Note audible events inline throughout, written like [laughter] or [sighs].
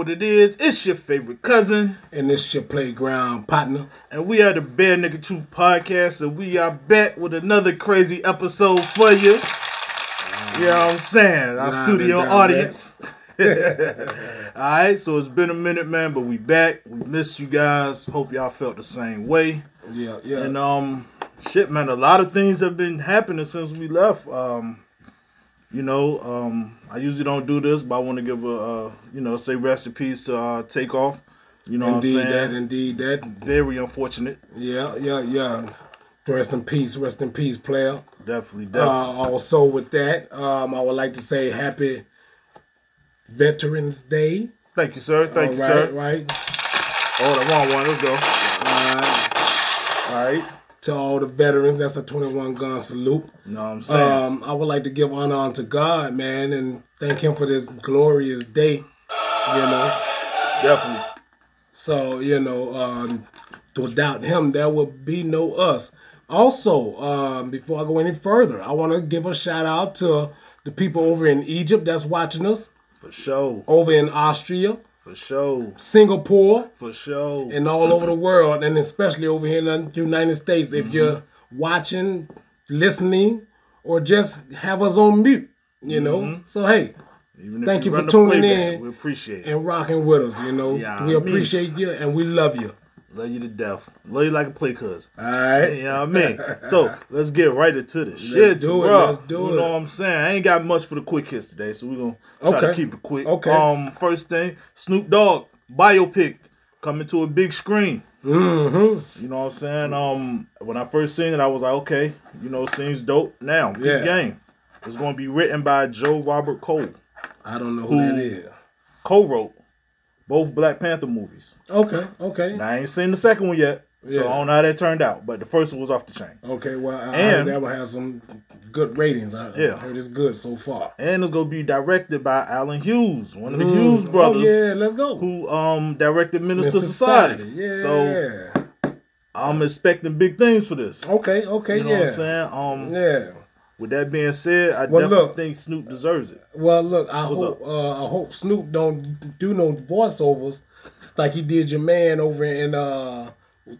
what it is. It's your favorite cousin, And it's your playground partner. and we are the Bear Nigga Truth Podcast, and we are back with another crazy episode for you. You know what I'm saying? Our studio audience. [laughs] All right, so it's been a minute, man, but we back. We missed you guys. Hope y'all felt the same way. Yeah, yeah. And um, shit, man, a lot of things have been happening since we left. Um, you know, um, I usually don't do this, but I want to give a, uh, you know, say recipes to uh, Takeoff. You know indeed what I'm that, indeed that. Very unfortunate. Yeah, yeah, yeah. Rest in peace, rest in peace, player. Definitely, Uh, definitely. also with that, um, I would like to say happy Veterans Day. Thank you, sir. Thank All you, right, sir. right. Oh, the wrong one. Let's go. Uh, All right. To all the veterans, that's a 21 gun salute. What I'm saying? Um, I would like to give honor unto God, man, and thank Him for this glorious day. You know, definitely. so you know, um, without Him, there would be no us. Also, um, before I go any further, I want to give a shout out to the people over in Egypt that's watching us, For sure. over in Austria, For sure. Singapore, For sure. and all over the world, and especially over here in the United States. If mm-hmm. you're watching, listening, or just have us on mute, you know. Mm-hmm. So hey, Even thank you for tuning playback, in. We appreciate it. and rocking with us, you know. Yeah, we I mean- appreciate you and we love you. Love you to death. Love you like a play cuz. All right. You know what I mean? So [laughs] let's get right into the shit, do it, bro. let's do you it. know what I'm saying? I ain't got much for the quick hits today, so we're gonna try to keep it quick. Okay. Um, first thing, Snoop Dogg biopic coming to a big screen. Mm-hmm. You know what I'm saying? Um, when I first seen it, I was like, okay, you know, seems dope. Now, big Yeah. game. It's gonna be written by Joe Robert Cole. I don't know who that is. Co-wrote both Black Panther movies. Okay, okay. Now, I ain't seen the second one yet, so Yeah. I don't know how that turned out. But the first one was off the chain. Okay, well, I And- that one has some good ratings. I Yeah. heard it's good so far. and it's gonna be directed by Alan Hughes, one of the Mm. Hughes brothers, Oh, yeah, let's go. who um directed Menace II Society. Yeah. So I'm expecting big things for this. okay, okay, You know yeah. what I'm saying? Um, Yeah. With that being said, I Well, definitely look. think Snoop deserves it. Well, look, I What's hope uh, I hope Snoop don't do no voiceovers like he did your man over in uh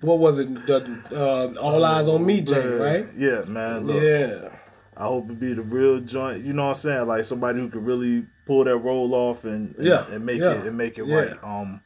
what was it the uh, All Eyez on Me, Jay, right? Yeah, man. Look, Yeah. I hope it be the real joint. You know what I'm saying? Like somebody who could really pull that role off and and, Yeah, and make yeah, it and make it yeah. right. Um,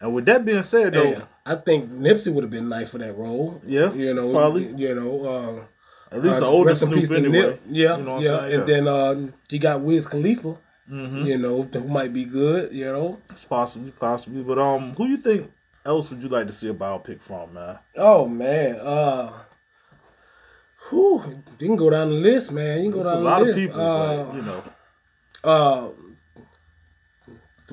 and with that being said, though, Yeah. I think Nipsey would have been nice for that role. Yeah, You know, probably. You know, at least uh, older rest Snoop anyway. Yeah, you know what yeah. I'm saying? And then uh, he got Wiz Khalifa. Mhm. You know, who might be good. You know. It's possibly, possibly. But um, who you think else would you like to see a biopic from, man? Oh man. Uh. Whew, you can go down the list, man. You can go There's a lot the of people, uh, but you know, Uh,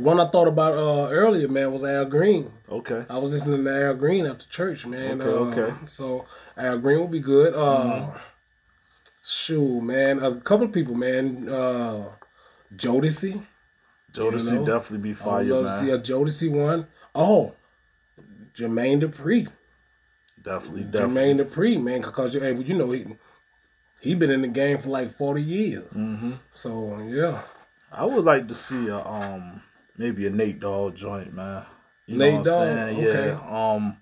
the one I thought about uh, earlier, man, was Al Green. okay, I was listening to Al Green after church, man. Okay, uh, okay. So Al Green will be good. Uh, Mm-hmm. Shoot, man, a couple of people, man. Uh, Jodeci. Jodeci know, definitely be I would fire, love to see man. a Jodeci one. Oh, Jermaine Dupri. Definitely, definitely. Jermaine Dupri, man, because you, hey, you know he he been in the game for like forty years. hmm So yeah, I would like to see a um maybe a Nate Dogg joint, man. You Nate know what Dogg, I'm saying? okay. Yeah. Um,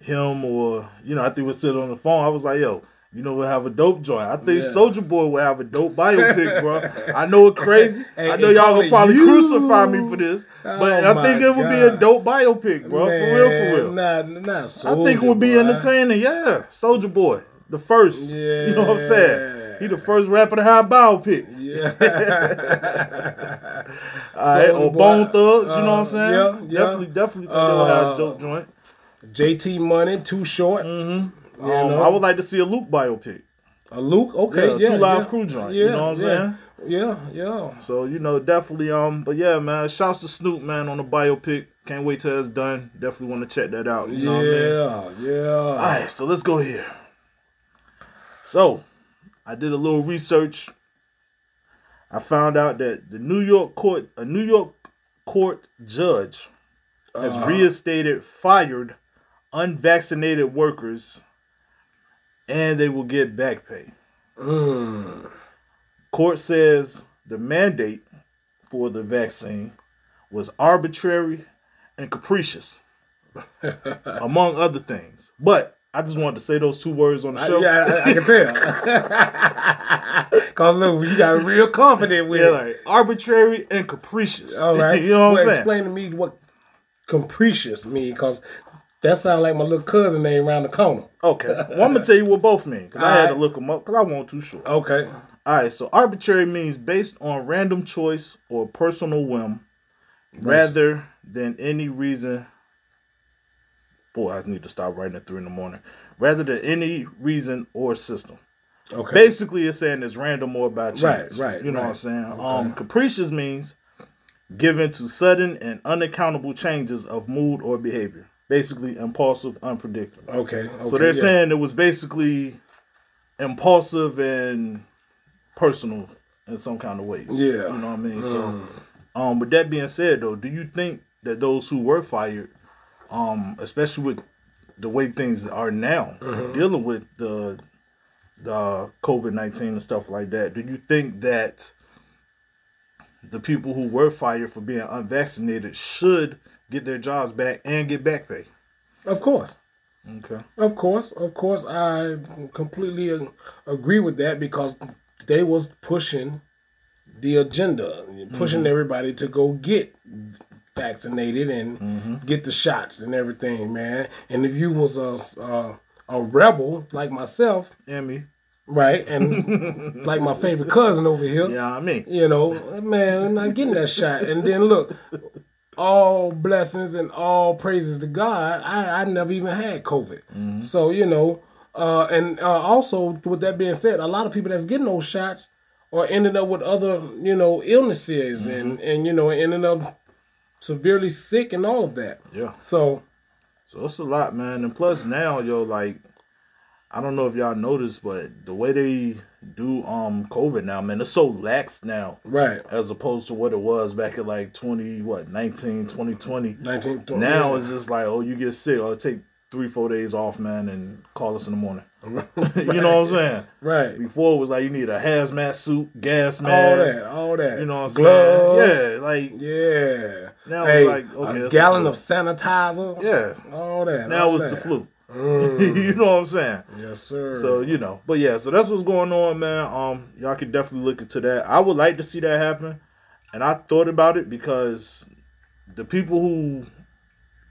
him or you know, I think we sit on the phone. I was like, yo. You know, we'll have a dope joint. I think Yeah. Soldier Boy will have a dope [laughs] biopic, bro. I know it's crazy. [laughs] Hey, I know y'all gonna probably you. crucify me for this, but Oh I think it would be a dope biopic, bro. for real, for real. Nah, nah, so. I think it would be entertaining. Yeah, Soldier Boy, the first. Yeah. [laughs] You know what I'm saying? He the first rapper to have a biopic. Yeah. [laughs] [laughs] All right, or Boy, Bone Thugs. You know what I'm uh, saying? yeah, yeah. Definitely, definitely think they'll have a Uh, dope joint. JT Money, Too Short. Mm-hmm. You Um, know? I would like to see a Luke biopic. A Luke, okay, Yeah, yeah, 2 Live yeah. Crew joint, Yeah, you know what I'm yeah. saying? Yeah, yeah. So you know, definitely. Um, but yeah, man. Shouts to Snoop, man, on the biopic. Can't wait till it's done. Definitely want to check that out. You know what I mean? yeah, yeah. All right, so let's go here. So, I did a little research. I found out that the New York court, a New York court judge, has Uh-huh. reinstated fired unvaccinated workers, and they will get back pay. Mm. Court says the mandate for the vaccine was arbitrary and capricious, [laughs] among other things. But I just wanted to say those two words on the show. Yeah, I, I can tell. [laughs] Cause look, you got real confident with Yeah, it. like arbitrary and capricious. All right, [laughs] you know what well, I'm saying? explain to me what capricious mean, cause that sounds like my little cousin name around the corner. Okay. Well, I'm gonna tell you what both mean because I had to look them up because I wasn't too sure. Okay. All right. So arbitrary means based on random choice or personal whim, rather than any reason. Boy, I need to stop writing at three in the morning. Rather than any reason or system. Okay. Basically, it's saying it's random or by chance. Right, right, You know what I'm right. saying? Um, capricious means given to sudden and unaccountable changes of mood or behavior. Basically, impulsive, unpredictable. Okay. okay. So they're yeah. saying it was basically impulsive and personal in some kind of ways. Yeah. You know what I mean? So um with that being said though, do you think that those who were fired, um, especially with the way things are now, dealing with the the COVID nineteen and stuff like that, do you think that the people who were fired for being unvaccinated should get their jobs back and get back pay? Of course. Okay. Of course, of course, I completely agree with that because they was pushing the agenda, pushing everybody to go get vaccinated and get the shots and everything, man. And if you was a a, a rebel like myself, and me. right, and [laughs] like my favorite cousin over here, Yeah, I mean. you know, man, I'm not getting that shot. And then look, all blessings and all praises to God. I, I never even had COVID. So, you know, uh, and uh, also with that being said, a lot of people that's getting those shots are ending up with other, you know, illnesses and, and, you know, ending up severely sick and all of that. Yeah. So, So it's a lot, man. And plus now, yo, like, I don't know if y'all noticed, but the way they do um COVID now, man, it's so lax now right. as opposed to what it was back in like 20, what, 19, 2020. 19, Now yeah. it's just like, oh, you get sick, or take three, four days off, man, and call us in the morning. [laughs] [laughs] you know what I'm saying? right. Before it was like you need a hazmat suit, gas mask, All that, all that. You know what I'm Gloves. saying? Yeah, like Yeah. Now hey, it's like, okay, a gallon the of sanitizer. yeah. All that. Now all it's the that. flu. [laughs] Mm, you know what I'm saying? yes, sir. So you know, but yeah, so that's what's going on, man. Um, y'all can definitely look into that. I would like to see that happen, and I thought about it because the people who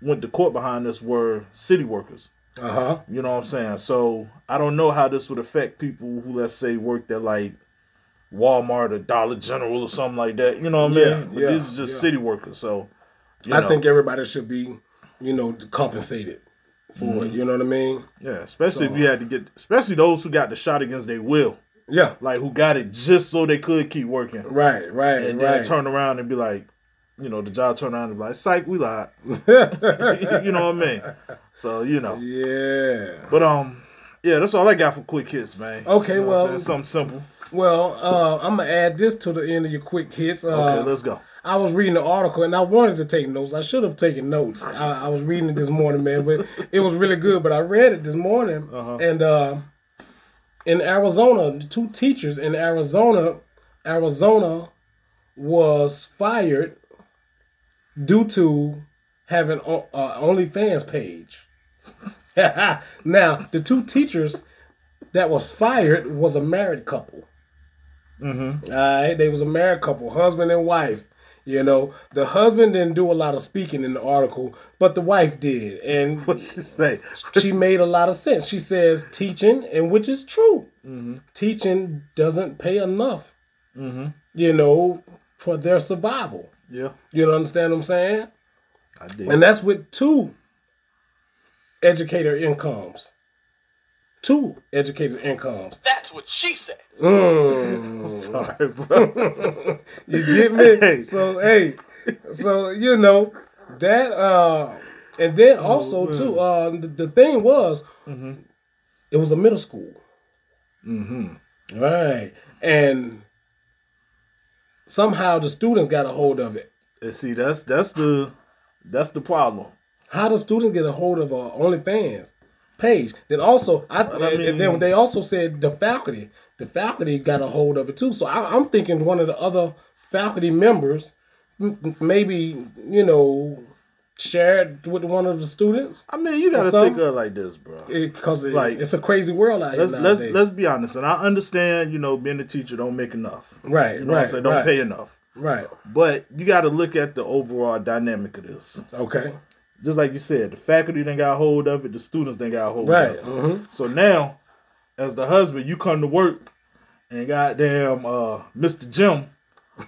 went to court behind this were city workers. uh huh. You know what I'm saying? So I don't know how this would affect people who, let's say, worked at like Walmart or Dollar General or something like that. You know what I mean? But yeah, these are just yeah. city workers, so I know. think everybody should be, you know, compensated for Mm-hmm. it. You know what I mean? yeah, especially So- if you had to get, especially those who got the shot against their will, Yeah. like who got it just so they could keep working. Right. Right. and then right. turn around and be like, you know, the job turn around and be like, psych, we lied. [laughs] you know what I mean? So, you know. yeah. But um, yeah, that's all I got for quick hits, man. Okay, You know well- something simple. Well, uh, I'm gonna add this to the end of your quick hits. Uh, Okay, let's go. I was reading the article and I wanted to take notes. I should have taken notes. [laughs] I, I was reading it this morning, man, but it was really good. But I read it this morning, Uh-huh. and uh, in Arizona, two teachers in Arizona, Arizona was fired due to having o- uh, OnlyFans page. [laughs] now, the two teachers that was fired was a married couple. Mm-hmm. All right, they was a married couple, husband and wife. You know, the husband didn't do a lot of speaking in the article, but the wife did, and [laughs] What's she say? she made a lot of sense. She says teaching, and which is true. Teaching doesn't pay enough. You know, for their survival. Yeah, You know, understand what I'm saying? I did. And that's with two educator incomes. Two educator incomes. That's what she said. Mm. [laughs] Sorry, bro. [laughs] You get me? Hey. So hey, so you know that, uh, and then also too, uh, the, the thing was, it was a middle school, mm-hmm. right? And somehow the students got a hold of it. And see, that's that's the that's the problem. How do students get a hold of uh, OnlyFans page? Then also, I, I and, then they also said the faculty, the faculty got a hold of it too. So I, I'm thinking one of the other faculty members maybe you know share it with one of the students I mean, you got to some- think of it like this, bro. because it, Like- it's a crazy world out here Let's let's nowadays. let's be honest, and I understand, you know, being a teacher don't make enough. right, You know what right, I'm saying? Don't right, pay enough. right. But you got to look at the overall dynamic of this. Okay, Just like you said, the faculty then got hold of it, the students then got hold right. of it. hmm So now, as the husband, you come to work and goddamn uh, Mr. Jim,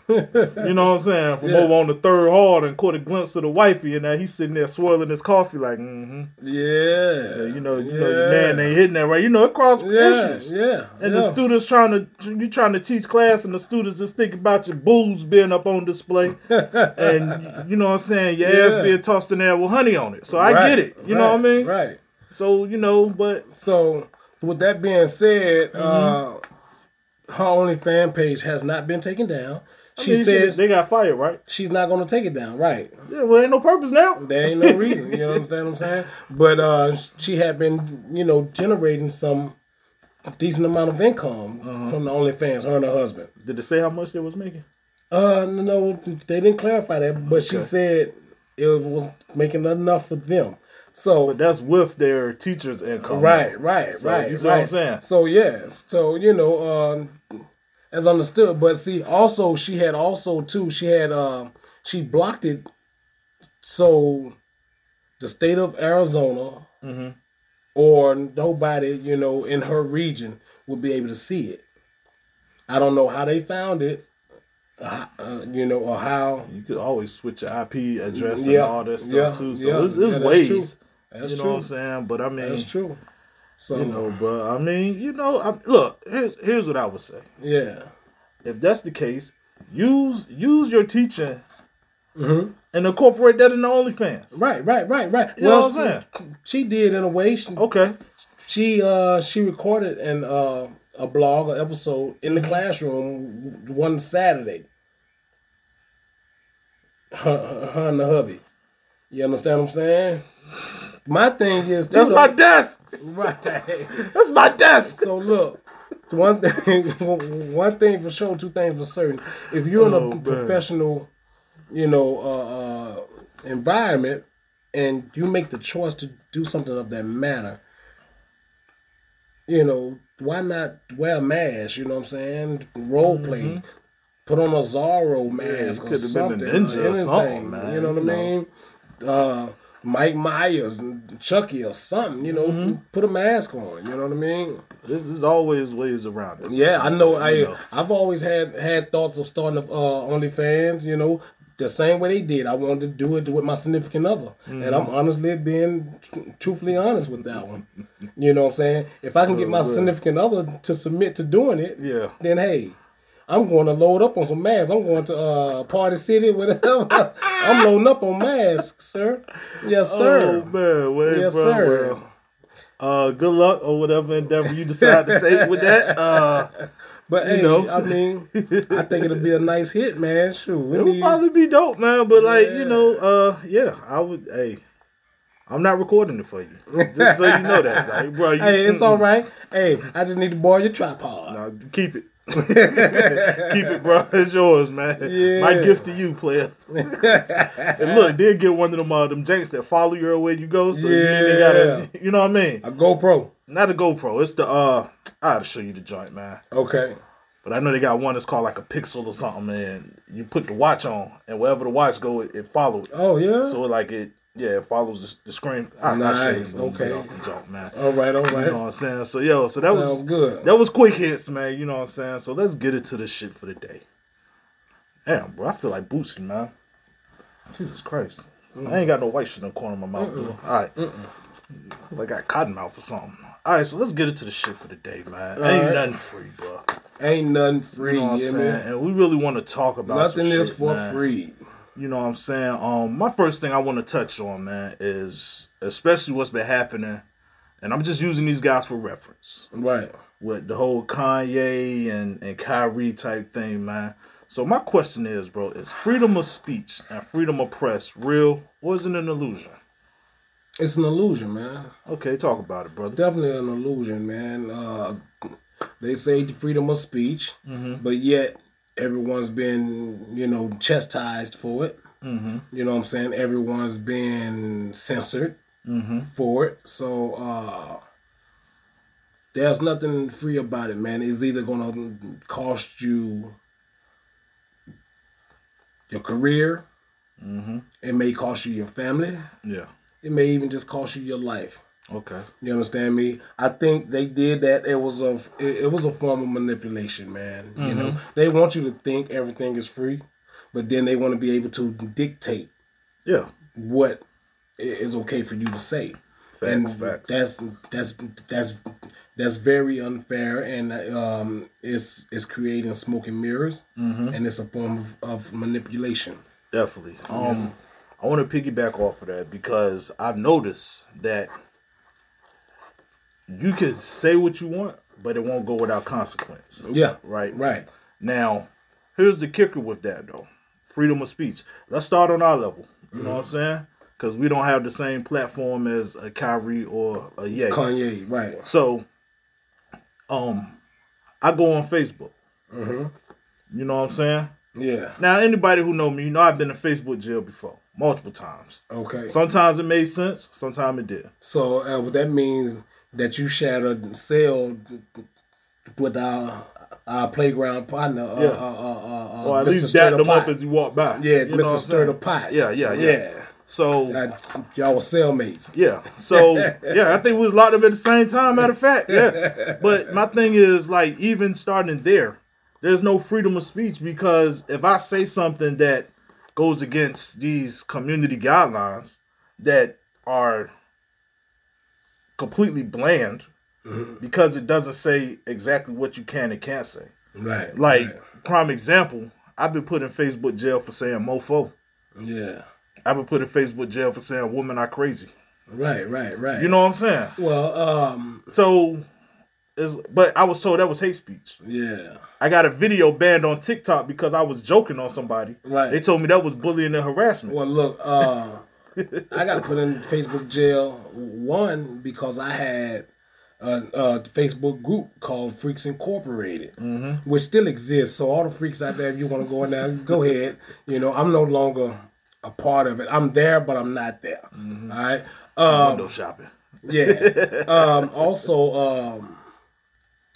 you know what I'm saying, from Yeah. over on the third hall and caught a glimpse of the wifey, and now he's sitting there swirling his coffee like, mm-hmm. Yeah, You know, you know, the man ain't hitting that right. You know, it causes Yeah, issues. yeah. And yeah. the students trying to you trying to teach class, and the students just think about your boobs being up on display, [laughs] and you know what I'm saying, your ass being tossed in there with honey on it. So I Right, get it. You know what I mean? Right. So you know, but So, with that being said, Mm-hmm. uh, her OnlyFans page has not been taken down. I She mean, says they got fired, right? she's not going to take it down. Right. Yeah, well, ain't no purpose now. There ain't no reason. You understand what I'm saying? But uh, she had been, you know, generating some decent amount of income Uh-huh. from the OnlyFans. Her and her husband. Did they say how much they was making? Uh, no, they didn't clarify that, but she said it was making enough for them. So But that's with their teachers' income. Right, right, So, right. you see right. what I'm saying? So yes, so you know, um, as understood. But see, also she had also too. She had uh, she blocked it so the state of Arizona Mm-hmm. or nobody you know in her region would be able to see it. I don't know how they found it, uh, uh, you know, or how. You could always switch your IP address and all that stuff yeah, too. So yeah, yeah, that's ways. That's you know true. what I'm saying? But I mean, That's true. So you know, but I mean, you know, I, look, here's here's what I would say. yeah. If that's the case, use use your teaching hmm and incorporate that in the OnlyFans. Right, right, right, right. You know what I'm saying? she did in a way. She, Okay. she uh she recorded an uh a blog, an episode in the Mm-hmm. classroom one Saturday. Her, her and the hubby. You understand what I'm saying? My thing is too, That's my desk. right. [laughs] That's my desk. So look, one thing, [laughs] one thing for sure, two things for certain. If you're in a Oh, man. professional, you know, uh, uh, environment, and you make the choice to do something of that matter, you know, why not wear a mask? You know what I'm saying? Role play. Put on a Zorro mask or Mm-hmm. could've been a ninja or anything, something, man, You know what I mean? Uh, Mike Myers, and Chucky, or something. You know, Mm-hmm. put a mask on. You know what I mean? This is always ways around it. Yeah, I know. I know. I've always had had thoughts of starting uh, OnlyFans. You know, the same way they did. I wanted to do it with my significant other, and Mm-hmm. I'm honestly being truthfully honest with that one. You know what I'm saying? If I can get my significant other to submit to doing it, Yeah. then hey. I'm going to load up on some masks. I'm going to uh, Party City, whatever. [laughs] I'm loading up on masks, sir. Yes, sir. Oh man, well, Yes, bro, sir. well, uh, good luck or whatever endeavor you decide to take with that. [laughs] Uh, but hey, know. I mean, I think it'll be a nice hit, man. Shoot, it would need- probably be dope, man. But like, Yeah. you know, uh, yeah, I would. Hey, I'm not recording it for you, just so you know that, like, bro. You, [laughs] Hey, it's mm-mm. all right. Hey, I just need to borrow your tripod. Nah, keep it. [laughs] keep it, bro. It's yours, man. Yeah. My gift to you, player. and look, did get one of them uh, them janks that follow you everywhere you go. So you, ain't gotta, you know what I mean? A GoPro. Not a GoPro. It's the uh. I gotta show you the joint, man. Okay. But I know they got one that's called like a pixel or something, and you put the watch on, and wherever the watch go, it, it follows. Oh yeah. So like it, yeah, it follows the, the screen. Ah, I, show you Nice, bit okay. off the jump, man. all right. All You know what I'm saying? So yo, so that Sounds was good. that was quick hits, man. You know what I'm saying? So let's get into this shit for the day. Damn, bro, I feel like Boosie, man. Jesus Christ. I ain't got no white shit in the corner of my mouth, bro. All right. Like I got cotton mouth or something. All right, so let's get into the shit for the day, man. All ain't right. nothing free, bro. Ain't nothing free. You know what I'm yeah, saying? man. And we really want to talk about Nothing is shit, for man. free. You know what I'm saying? Um, my first thing I want to touch on, man, is especially what's been happening, and I'm just using these guys for reference Right. with the whole Kanye and and Kyrie type thing, man. So my question is, bro, is freedom of speech and freedom of press real or is it an illusion? It's an illusion, man. Okay, talk about it, brother. Definitely an illusion, man. Uh, they say freedom of speech, Mm-hmm. but yet everyone's been, you know, chastised for it. Mm-hmm. You know what I'm saying? Everyone's been censored Mm-hmm. for it. So uh there's nothing free about it, man. It's either gonna cost you your career, Mm-hmm. it may cost you your family, Yeah. it may even just cost you your life. Okay. You understand me? I think they did that. It was a it, it was a form of manipulation, man. You know, they want you to think everything is free, but then they want to be able to dictate Yeah. what is okay for you to say. Facts. and facts. that's that's that's that's very unfair, and um, it's it's creating smoke and mirrors, Mm-hmm. and it's a form of, of manipulation. Definitely. Um, I want to piggyback off of that because I've noticed that you can say what you want, but it won't go without consequence. Yeah, Right. right. Now, here's the kicker with that though. Freedom of speech. Let's start on our level. You know what I'm saying? Because we don't have the same platform as a Kyrie or a Ye. Kanye, right? So, um, I go on Facebook. hmm You know what I'm saying? Yeah. Now, anybody who know me, you know I've been in Facebook jail before, multiple times. Okay. Sometimes it made sense, sometimes it did. So uh, what that means that you shattered and sailed with our our playground partner, uh, Yeah. uh, uh, uh, uh, Or at Mr. least dap the them up as you walk by. yeah, You Mr. Stir the? Pot. Yeah, yeah, yeah. yeah. So Uh, y'all were cellmates. yeah, so [laughs] yeah, I think we was locked up at the same time. Matter of fact, yeah. But my thing is like even starting there, there's no freedom of speech because if I say something that goes against these community guidelines that are completely bland because it doesn't say exactly what you can and can't say. Right. Like right. prime example, I've been put in Facebook jail for saying mofo. yeah. I've been put in Facebook jail for saying women are crazy. Right. Right. Right. You know what I'm saying? Well, um, So, it's, but I was told that was hate speech. yeah. I got a video banned on TikTok because I was joking on somebody. Right. They told me that was bullying and harassment. Well, look, uh, I got put in Facebook jail one because I had a, a Facebook group called Freaks Incorporated, Mm-hmm. which still exists. So all the freaks out there, if you want to go in there, go ahead. You know, I'm no longer a part of it. I'm there, but I'm not there. Mm-hmm. All right. Um, Window shopping. yeah. [laughs] Um, also, um,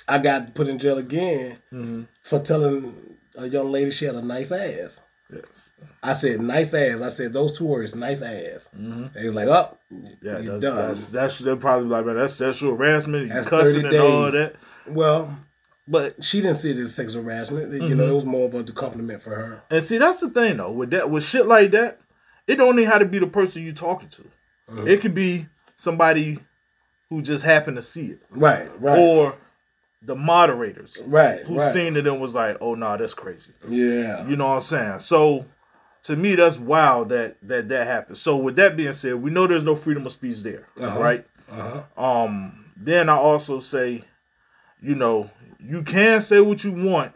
I got put in jail again Mm-hmm. for telling a young lady she had a nice ass. Yes. I said nice ass. I said those two words, nice ass. And he was like, "Up, Mm-hmm. Yeah, you're that's, done." that's that's they're probably like, man, that's sexual harassment, you That's cussing and all that. well, But she didn't see it as sexual harassment. You Mm-hmm. know, it was more of a compliment for her. and see, that's the thing though. With that, with shit like that, it don't even have to be the person you're talking to. Mm-hmm. It could be somebody who just happened to see it, Right, right, or the moderators right, who right. seen it and was like, "Oh, nah, that's crazy." yeah, You know what I'm saying? So to me, that's wild that that that happened. So with that being said, we know there's no freedom of speech there, Uh-huh. right? uh-huh. Um, then I also say, you know, you can say what you want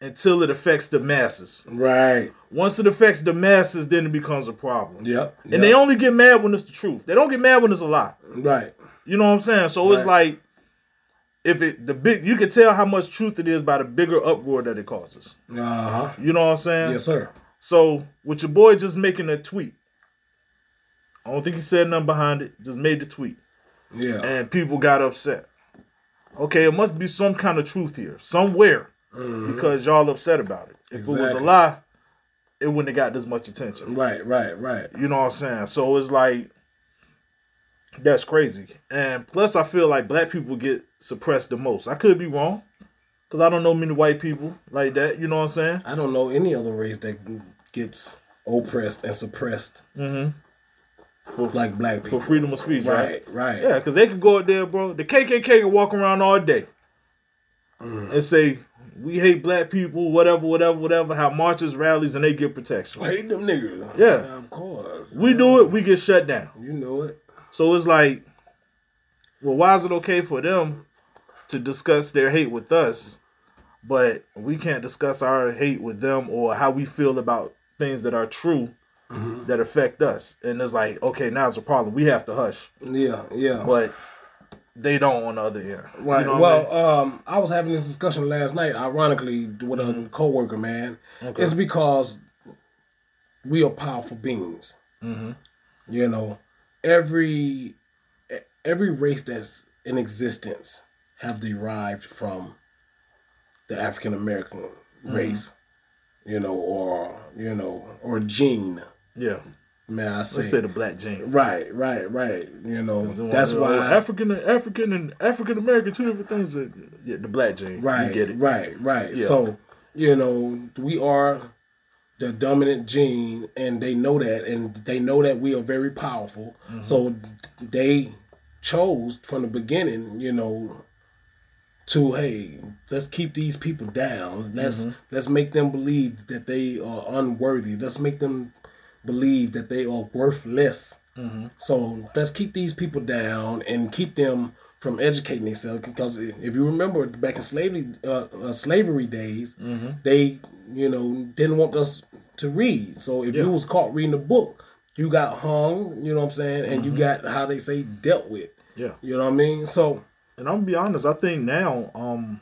until it affects the masses. right. Once it affects the masses, then it becomes a problem. Yep, And they only get mad when it's the truth. They don't get mad when it's a lie. right, You know what I'm saying? So it's like if it the big you can tell how much truth it is by the bigger uproar that it causes. uh huh. You know what I'm saying? Yes, sir. So with your boy just making a tweet, I don't think he said nothing behind it. Just made the tweet, Yeah, and people got upset. Okay, it must be some kind of truth here somewhere because y'all upset about it. If it was a lie, it wouldn't have got this much attention. right, right, right. You know what I'm saying? So it's like that's crazy. And plus, I feel like black people get suppressed the most. I could be wrong because I don't know many white people like that. You know what I'm saying? I don't know any other race that gets oppressed and suppressed mm-hmm. For like black people. for freedom of speech, right? Right, right. Yeah, because they could go out there, bro. The KKK can walk around all day mm. and say, we hate black people, whatever, whatever, whatever, have marches, rallies, and they get protection. I hate them niggas. Yeah. of course. We do it, we get shut down. You know it. So it's like, well, why is it okay for them to discuss their hate with us, but we can't discuss our hate with them or how we feel about things that are true that affect us? And it's like, okay, now it's a problem. We have to hush. Yeah, yeah. But they don't on the other end. Right. You know what I mean? well, um, I was having this discussion last night, ironically, with a coworker, man. Okay. It's because we are powerful beings. Mm-hmm. You know, every every race that's in existence have derived from the African American Mm-hmm. race. You know, or you know, or gene. yeah. May I say? Let's say the black gene. right, right, right. You know, that's why. African African and African American two different things. But yeah, the black gene. Right. You get it. Right. Right. Yeah. So you know we are the dominant gene, and they know that, and they know that we are very powerful. Mm-hmm. So they chose from the beginning, you know, to hey, let's keep these people down. Let's Mm-hmm. let's make them believe that they are unworthy. Let's make them believe that they are worthless. Mm-hmm. So let's keep these people down and keep them from educating themselves. Because if you remember back in slavery, uh, uh, slavery days, Mm-hmm. they you know didn't want us to read. So if you was caught reading a book, you got hung. You know what I'm saying? And Mm-hmm. you got how they say dealt with. Yeah. You know what I mean? So And I'm gonna be honest, I think now, um,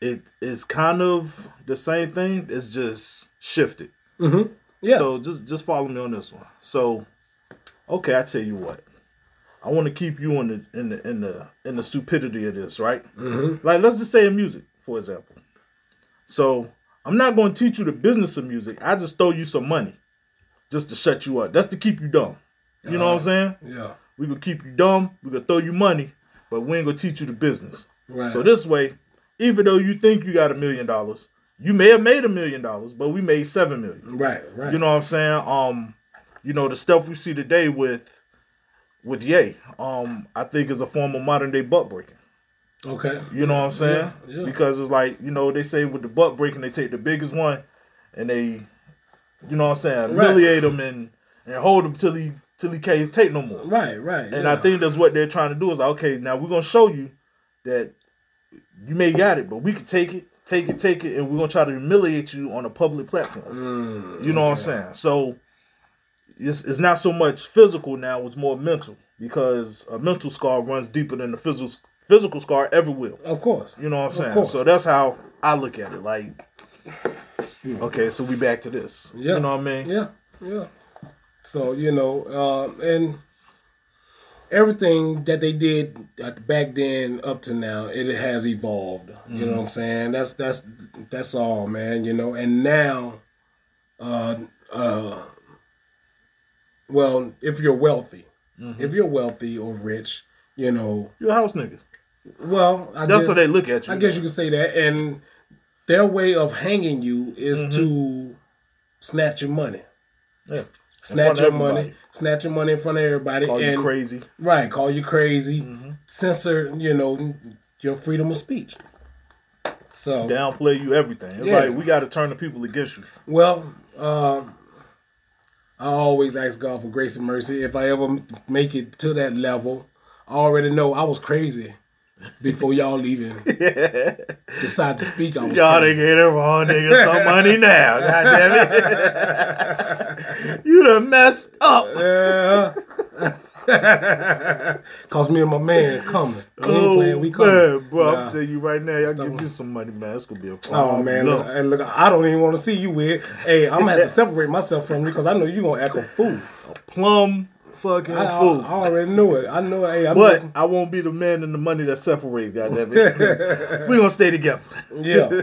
it is kind of the same thing. It's just shifted. yeah, So just just follow me on this one. So, okay, I tell you what, I want to keep you in the in the in the in the stupidity of this, right? Mm-hmm. Like let's just say in music, for example. So I'm not going to teach you the business of music. I just throw you some money, just to shut you up. That's to keep you dumb. You know what I'm saying? yeah, We gonna keep you dumb. We gonna throw you money, but we ain't gonna teach you the business. right. So this way, even though you think you got a million dollars, you may have made a million dollars, but we made seven million. right, right. You know what I'm saying? Um, you know the stuff we see today with with Ye, um, I think is a form of modern day butt breaking. Okay. You know what I'm saying? Yeah, yeah. Because it's like you know they say with the butt breaking, they take the biggest one, and they, you know what I'm saying, Right. humiliate him and and hold him till he till he can't take no more. Right, right. And yeah. I think that's what they're trying to do is like, okay, now we're gonna show you that you may got it, but we can take it, take it, take it, and we're gonna try to humiliate you on a public platform. Mm, you know what I'm saying? So it's it's not so much physical now; it's more mental because a mental scar runs deeper than the physical physical scar ever will. of course. You know what I'm saying? So that's how I look at it. Like, okay, so we back to this. Yeah. You know what I mean? Yeah, yeah. So you know, uh, and everything that they did back then up to now, it has evolved. You know what I'm saying? That's that's that's all, man. You know, and now, uh, uh, well, if you're wealthy, if you're wealthy or rich, you know, You're a house nigga. Well, I That's guess, how they look at you. I guess you could say that, and their way of hanging you is Mm-hmm. to snatch your money yeah. snatch your money, snatch your money in front of everybody, Call and you crazy. right, call you crazy, Mm-hmm. censor, you know, your freedom of speech. So, downplay you everything. It's Yeah. like we got to turn the people against you. well, um, I always ask God for grace and mercy. If I ever make it to that level, I already know I was crazy before y'all even [laughs] decide to speak. Was Y'all done get it wrong, nigga. Some [laughs] money now. God damn it. you done messed up. Yeah. [laughs] Cause me and my man coming. We Oh, playing, we coming. man, bro. Nah. I'm telling you right now, y'all give me some money, man. It's gonna be a oh, problem. Oh man, look, hey, look, I don't even want to see you with. Hey, I'm gonna have to separate myself from you because I know you're gonna act a fool. A plum fucking I, I. I already knew it. I know. Hey, I'm but just I won't be the man and the money that separates, goddamn it. [laughs] we gonna stay together. yeah. [laughs]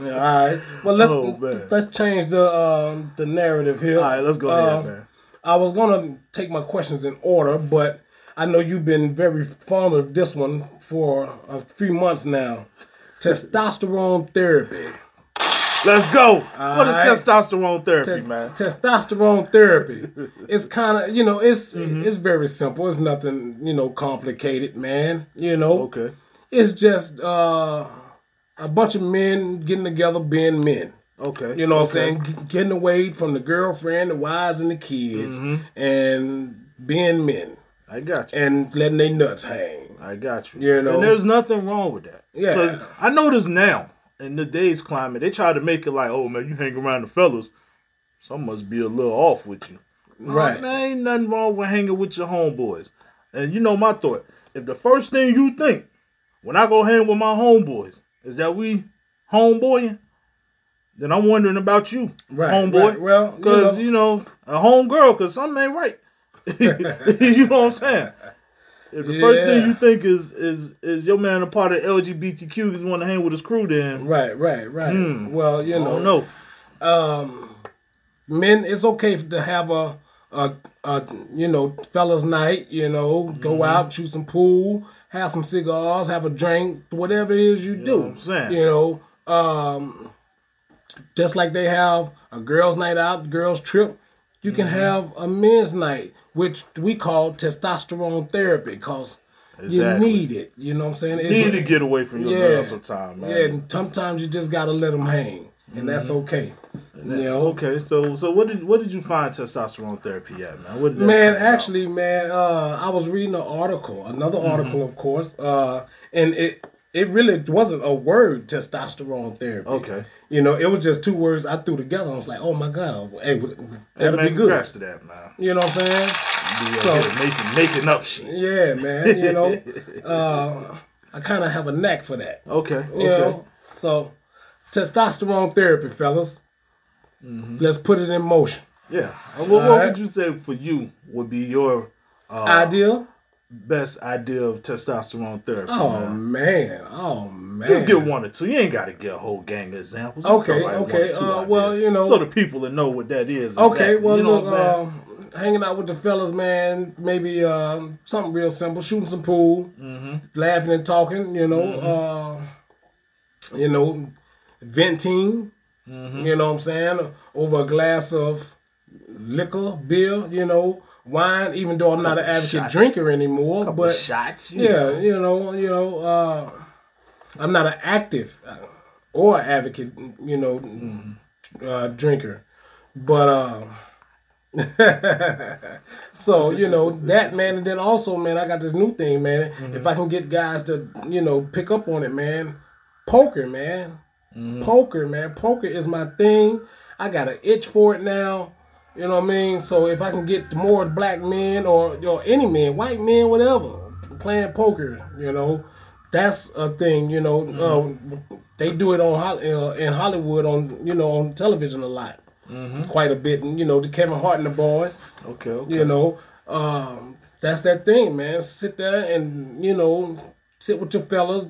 yeah. All right. Well, let's Oh, let's change the um, the narrative here. All right, let's go ahead, man. I was gonna take my questions in order, but I know you've been very fond of this one for a few months now. [laughs] Testosterone therapy. Let's go. what is right. testosterone therapy, Te- man? Testosterone therapy. [laughs] it's kind of you know it's Mm-hmm. it's very simple. It's nothing you know complicated, man. You know, Okay. it's just uh, a bunch of men getting together, being men. Okay. You know what okay. I'm saying? G- Getting away from the girlfriend, the wives, and the kids, Mm-hmm. and being men I got you. and letting their nuts hang. I got you. You know? and there's nothing wrong with that. Yeah. Because I notice now in today's climate, they try to make it like, oh man, you hang around the fellas, some must be a little off with you. Right. man, ain't nothing wrong with hanging with your homeboys. And you know my thought. if the first thing you think when I go hang with my homeboys is that we homeboying, then I'm wondering about you, Right, homeboy. right. Well, you because know. you know a homegirl, because something ain't right. [laughs] you know what I'm saying? If the first thing you think is is is your man a part of LGBTQ because want to hang with his crew, then Right, right, right. Hmm. Well, you know, don't um, men, it's okay to have a, a, a you know, fellas' night. You know, go Mm-hmm. out, shoot some pool, have some cigars, have a drink, whatever it is you, do. what I'm saying? You know, um, just like they have a girls' night out, girls' trip. You can Mm-hmm. have a men's night, which we call testosterone therapy, because Exactly. you need it. You know what I'm saying? You need to get away from your Yeah. girl sometime, man. yeah, and sometimes you just gotta let them hang, and that's Mm-hmm. okay. You know, Okay, so so what did what did you find testosterone therapy at, man? Man. Actually, man, uh, I was reading an article, another Mm-hmm. article, of course, uh, and it it really wasn't a word, testosterone therapy. Okay. You know, it was just two words I threw together. I was like, oh my god, hey, Hey, that'll man, be good. congrats to that, man. You know what I'm saying? Be So- making making up shit. Yeah, man. You know, [laughs] uh, I kind of have a knack for that. Okay, okay. You know, so testosterone therapy, fellas. Mm-hmm. Let's put it in motion. Yeah. And what, Alright. would you say for you would be your uh, Ideal? Best idea of testosterone therapy? Oh man? man, oh man. Just get one or two. You ain't got to get a whole gang of examples. Just Okay, like okay, uh, well, you know- so the people that know what that is. Okay, exactly, well you know look, what I'm saying? um, hanging out with the fellas, man. Maybe um, something real simple, shooting some pool, Mm-hmm. laughing and talking. You know, uh, you know, venting. Mm-hmm. You know what I'm saying? Over a glass of liquor, beer. You know, wine. Even though I'm not an advocate shots. drinker anymore, but shots. you Yeah, know. you know, you know, uh, I'm not an active uh, or advocate, you know, uh, drinker, but uh, [laughs] so you know that man, and then also, man, I got this new thing, man. If I can get guys to, you know, pick up on it, man, poker, man, poker, man, poker is my thing. I got an itch for it now. You know what I mean? So if I can get more black men or or any men, white men, whatever, playing poker, you know, that's a thing. You know, uh, they do it on uh, in Hollywood on you know on television a lot, quite a bit. And, you know, the Kevin Hart and the boys. Okay, okay. You know, um, that's that thing, man. Sit there and you know, sit with your fellas,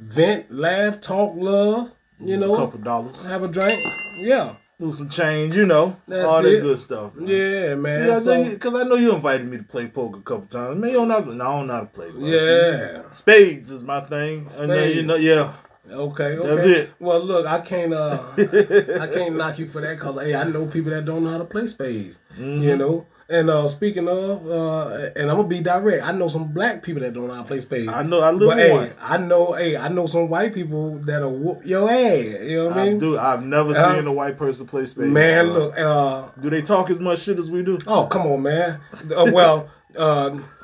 vent, laugh, talk, love. You a know, couple dollars. have a drink. Yeah, Do some change, you know. That's all that it. good stuff. Man. yeah, man. See, I so, because I know you invited me to play poker a couple times. Man, you don't know. No, I don't know how to play. bro. yeah. See, spades is my thing. And then you know, yeah. Okay, okay. That's it. Well, look, I can't, uh, I [laughs] can't knock you for that because hey, I know people that don't know how to play spades. Mm-hmm. You know. And uh, speaking of, uh, and I'm gonna be direct. I know some black people that don't know how to play spades. I know. I live But hey, one. I know, hey, I know some white people that'll whoop your ass. You know what I mean? do. I've never Uh, seen a white person play spades. Man, bro. look, uh, Do they talk as much shit as we do? oh come on, man. Uh, well, uh, [laughs]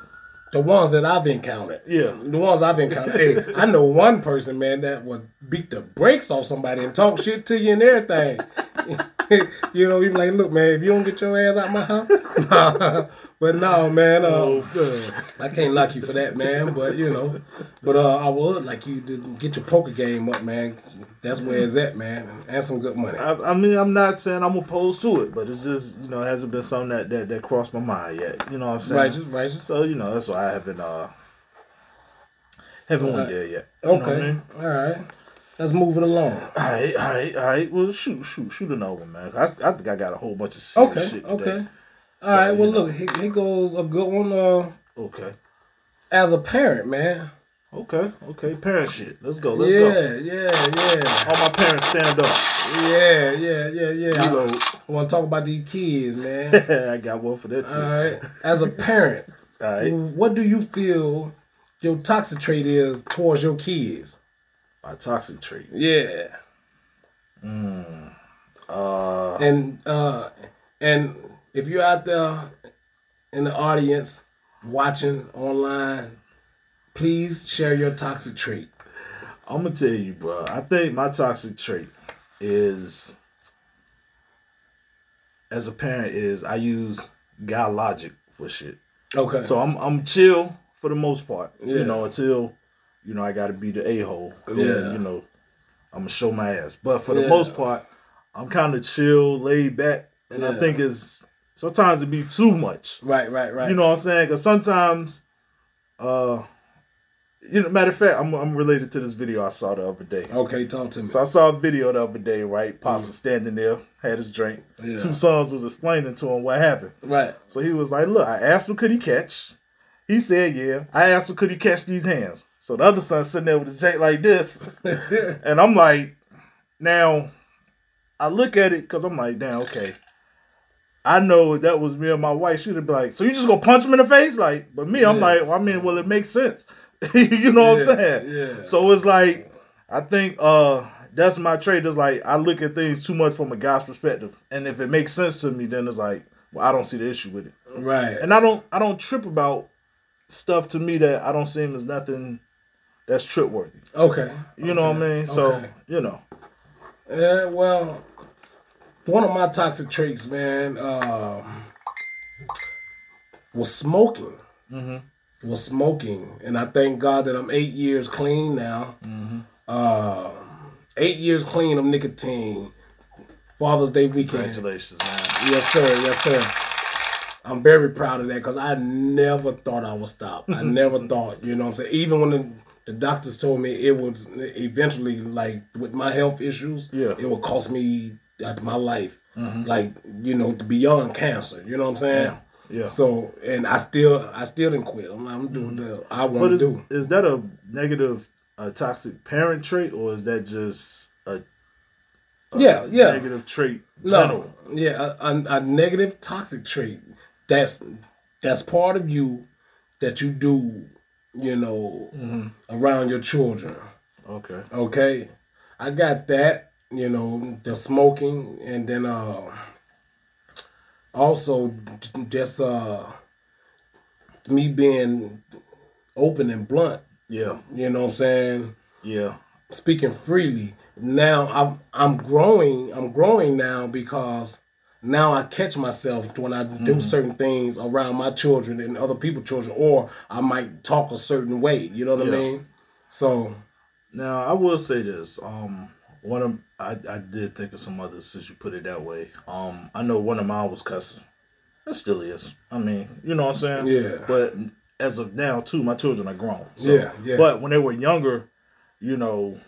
the ones that I've encountered, Yeah. the ones I've encountered. hey, I know one person, man, that would beat the brakes off somebody and talk shit to you and everything. [laughs] you know, you be like, look, man, if you don't get your ass out my house, [laughs] but no, man, uh, Oh. I can't knock you for that, man. But you know, but uh, I would like you to get your poker game up, man. That's where it's at, man, and some good money. I, I mean, I'm not saying I'm opposed to it, but it's just you know, it hasn't been something that, that that crossed my mind yet. You know what I'm saying? Righteous, righteous. So you know, that's why I haven't uh haven't went there yet. What I Okay, mean? all right. Let's move it along. All right, all right, all right. Well, shoot, shoot, shoot another one, man. I, I think I got a whole bunch of Okay, shit okay. today. All right. So, Well, know. look, here, here goes a good one. Uh, Okay, as a parent, man. okay, okay. Parent shit. Let's go. Let's yeah, go. yeah, yeah, yeah. All my parents stand up. yeah, yeah, yeah, yeah. You know, I want to talk about these kids, man. [laughs] I got one for that too. All right. As a parent, [laughs] all right. what do you feel your toxic trait is towards your kids? My toxic trait. Yeah. Uh, And uh and if you're out there in the audience watching online, please share your toxic trait. I'm gonna tell you, bro. I think my toxic trait is, as a parent, is I use guy logic for shit. Okay. So I'm I'm chill for the most part. Yeah. You know, until you know I got to be the a hole. Yeah. You know, I'm gonna show my ass. But for the Yeah. most part, I'm kind of chill, laid back, and I think it's sometimes it be too much. Right, right, right. You know what I'm saying? Because sometimes, uh, you know, matter of fact, I'm I'm related to this video I saw the other day. Okay, talk to me. So I saw a video the other day, right? Pops was standing there, had his drink. Mm. Yeah. Two sons was explaining to him what happened. Right. So he was like, Look, I asked him, could he catch? He said, Yeah. I asked him, could he catch these hands? So the other son sitting there with his jank like this. [laughs] and I'm like, Now, I look at it because I'm like, Damn, okay. I know that was me and my wife, she'd be like, So you just gonna punch him in the face? Like, but me, I'm Yeah. like, well, I mean, well, it makes sense. [laughs] you know what I'm saying? yeah. So it's like, I think uh that's my trait. Is like I look at things too much from a guy's perspective, and if it makes sense to me, then it's like, well, I don't see the issue with it, Right. and I don't, I don't trip about stuff to me that I don't seem as nothing that's trip worthy. Okay. You know what I mean? So Okay. you know, Yeah, well, one of my toxic traits, man, um, was smoking. Mm-hmm. Was smoking, and I thank God that I'm eight years clean now. Mm-hmm. Uh, eight years clean of nicotine. Father's Day weekend. congratulations, man. Yes, sir. Yes, sir. I'm very proud of that because I never thought I would stop. I [laughs] never thought, you know what I'm saying? Even when the, the doctors told me it would eventually, like with my health issues, Yeah. it would cost me like, my life, mm-hmm. like, you know, beyond cancer. You know what I'm saying? Yeah. Yeah. So, and I still, I still didn't quit. I'm, I'm doing mm-hmm. the I want to do. is that a negative, a toxic parent trait, or is that just a Yeah, yeah. negative trait? No, yeah, a, a, a negative toxic trait. That's that's part of you that you do, you know, mm-hmm. around your children. Okay. Okay, I got that. You know, the smoking, and then uh, also just uh, me being open and blunt. Yeah. You know what I'm saying? Yeah. speaking freely. Now I'm I'm growing. I'm growing now because now I catch myself when I do certain things around my children and other people's children, or I might talk a certain way. You know what I Yeah. mean? So Now I will say this. Um, one of I, I did think of some others since you put it that way. Um, I know one of mine was cussing. That still is. I mean, you know what I'm saying? Yeah. But as of now, too, my children are grown. So, Yeah, yeah. But when they were younger, you know,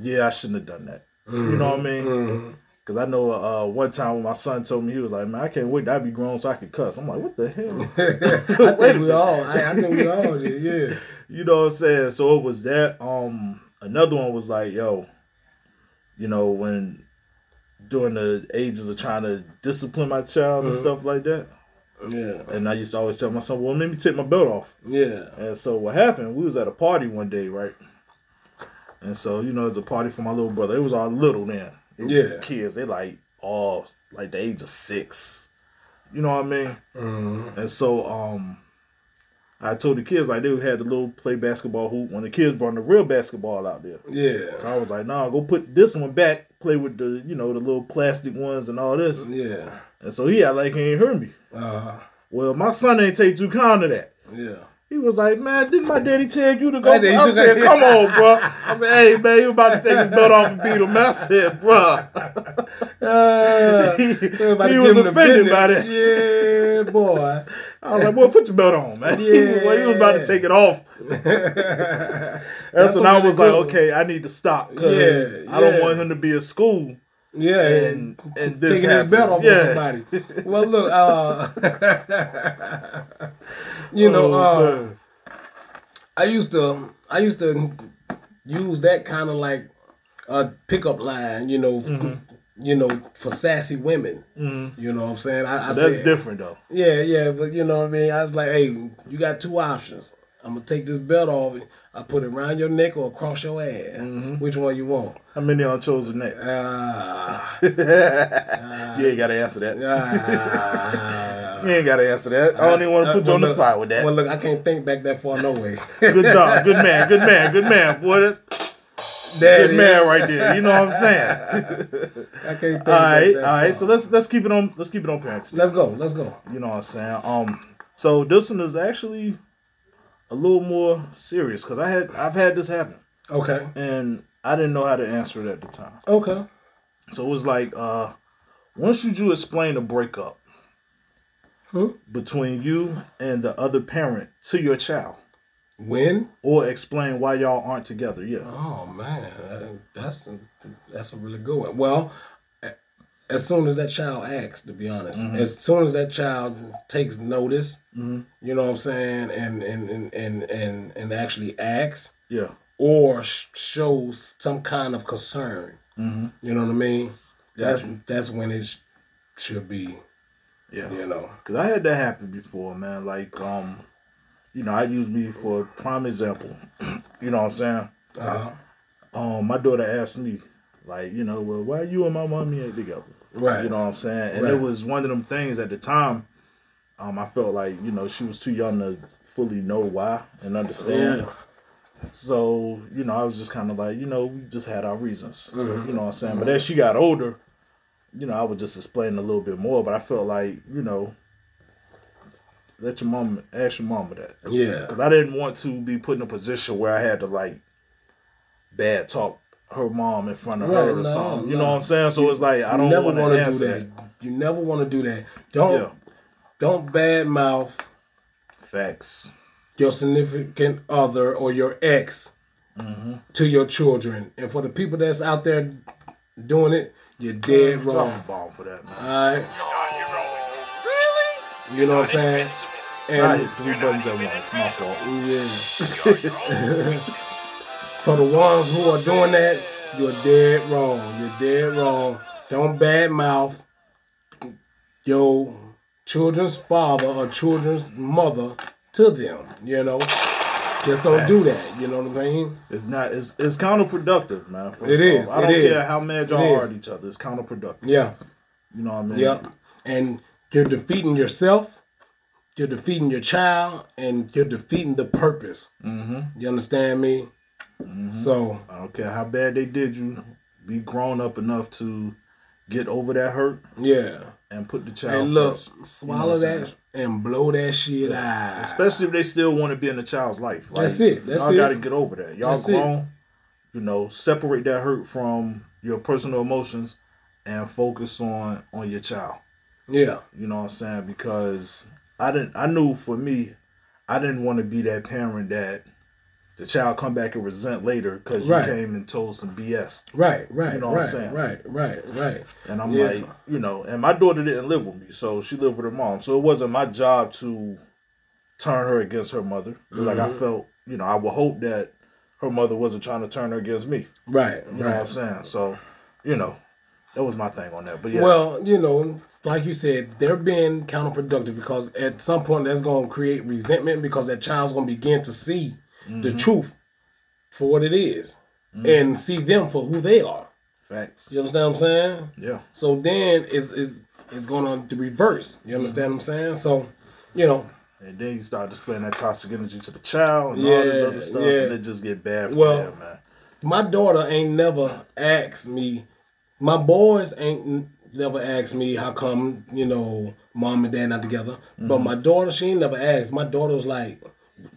yeah, I shouldn't have done that. You know what I mean? mhm. Because I know uh, one time when my son told me he was like, "Man, I can't wait to I be grown so I can cuss." I'm like, "What the hell?" [laughs] I think we all. I, I think we all did. Yeah. [laughs] You know what I'm saying? So it was that. Um, another one was like, yo, you know, when during the ages of trying to discipline my child and stuff like that. Yeah. And I used to always tell my son, well, let me take my belt off. Yeah. And so what happened? We was at a party one day, right? And so you know, it's a party for my little brother. It was all little then. Yeah. kids. They like all like the age of six. You know what I mean? Mhm. And so um I told the kids like they had the little play basketball hoop when the kids brought the real basketball out there. Yeah. So I was like, nah, go put this one back, play with the, you know, the little plastic ones and all this. Yeah. And so he had like he ain't heard me. Uh, Well, my son ain't take too kind of that. yeah. He was like, man, didn't my daddy tell you to go? I said, come on, bro. [laughs] I said, hey, man, you about to take his belt off and beat him. I said, bro. [laughs] Uh, [laughs] he, he was offended by that. Yeah, boy. I was like, boy, put your belt on, man. Yeah. [laughs] well, he was about to take it off. [laughs] That's, when I was like, okay, I need to stop because Yeah, I don't yeah. want him to be at school Yeah, and and this taking his belt off yeah. somebody. [laughs] Well, look, uh, you know, Oh, uh. I used to, I used to use that kind of like a pickup line, you know, Mm-hmm. You know, for sassy women. You know what I'm saying? I, I that's said, different though. Yeah, yeah, but you know what I mean. I was like, hey, you got two options. I'm gonna take this belt off. I put it around your neck or across your ass. Mm-hmm. Which one you want? How many on chosen that? Ah, [laughs] you ain't gotta answer that. ah. [laughs] You ain't gotta answer that. I don't even want to put you Well, on the look- spot with that. Well, look, I can't think back that far, no way. Good job, good man, good man, good man, [laughs] boy. That's That man right there. You know what I'm saying? [laughs] I can't think all right, all right. So let's let's keep it on. Let's keep it on parenting. let's go. Let's go. You know what I'm saying? Um, so this one is actually a little more serious because I had I've had this happen Okay. and I didn't know how to answer it at the time. Okay. So it was like, uh, should you explain a breakup Hmm? between you and the other parent to your child, When? or explain why y'all aren't together? Yeah. Oh man, that's a, that's a really good one. Well, as soon as that child acts, to be honest, mm-hmm. as soon as that child takes notice, mm-hmm. you know what I'm saying, and and and and and, and actually acts Yeah. or sh- shows some kind of concern, mm-hmm. you know what I mean. That's that's when it sh- should be, Yeah. you know. Cause I had that happen before, man. Like, um, you know, I use me for a prime example. [clears throat] you know what I'm saying? Uh-huh. Um, my daughter asked me, like, you know, well, why you and my mommy ain't together? Right. You know what I'm saying? And Right. it was one of them things at the time. Um, I felt like you know she was too young to fully know why and understand. So you know, I was just kind of like, you know, we just had our reasons. Mm-hmm. You know what I'm saying? But as she got older, you know, I was just explaining a little bit more. But I felt like, you know, let your mom ask your mama that Yeah. because I didn't want to be put in a position where I had to like bad talk her mom in front of Right, her or no, something. You no. know what I'm saying? So it's like I don't never want to do answer that. You never want to do that. Don't Yeah, don't badmouth facts. your significant other or your ex Mm-hmm. to your children. And for the people that's out there doing it, you're dead wrong. bomb for that, man. All right? You know what I'm saying? I And hit three buttons at once. My fault. yeah, [laughs] for the ones who are doing that, you're dead wrong. You're dead wrong. Don't badmouth your children's father or children's mother to them. You know, just don't do that. You know what I mean? It's not. It's it's counterproductive, man. first It off. is, I don't it is. care how mad y'all are at each other. It's counterproductive. Yeah. You know what I mean? Yep. And you're defeating yourself, you're defeating your child, and you're defeating the purpose. Mm-hmm. You understand me? So, I don't care how bad they did you. Be grown up enough to get over that hurt yeah. and put the child And look, first. swallow what I'm that and blow that shit out. Especially if they still want to be in the child's life. Like, That's it, that's y'all it. got to get over that. Y'all That's it. grown. You know, separate that hurt from your personal emotions and focus on on your child. Yeah. You know what I'm saying? Because I didn't I knew for me, I didn't want to be that parent that the child come back and resent later because Right. you came and told some BS. Right, right, You know what I'm saying? right, right, right. And I'm Yeah. like, you know, and my daughter didn't live with me, so she lived with her mom. So it wasn't my job to turn her against her mother. Like I Mm-hmm. felt, you know, I would hope that her mother wasn't trying to turn her against me. Right, You know what I'm saying? So, you know, that was my thing on that. But yeah, Well, you know, like you said, they're being counterproductive because at some point that's going to create resentment because that child's going to begin to see the mm-hmm. truth for what it is mm-hmm. and see them for who they are. facts. You understand what I'm saying? Yeah. So then is is is going to reverse. You understand what I'm saying? So, you know, And then you start displaying that toxic energy to the child and all this other stuff, yeah. and it just get bad for Well, them, man. my daughter ain't never asked me. My boys ain't never asked me how come you know mom and dad not together. But my daughter, she ain't never asked. My daughter was like,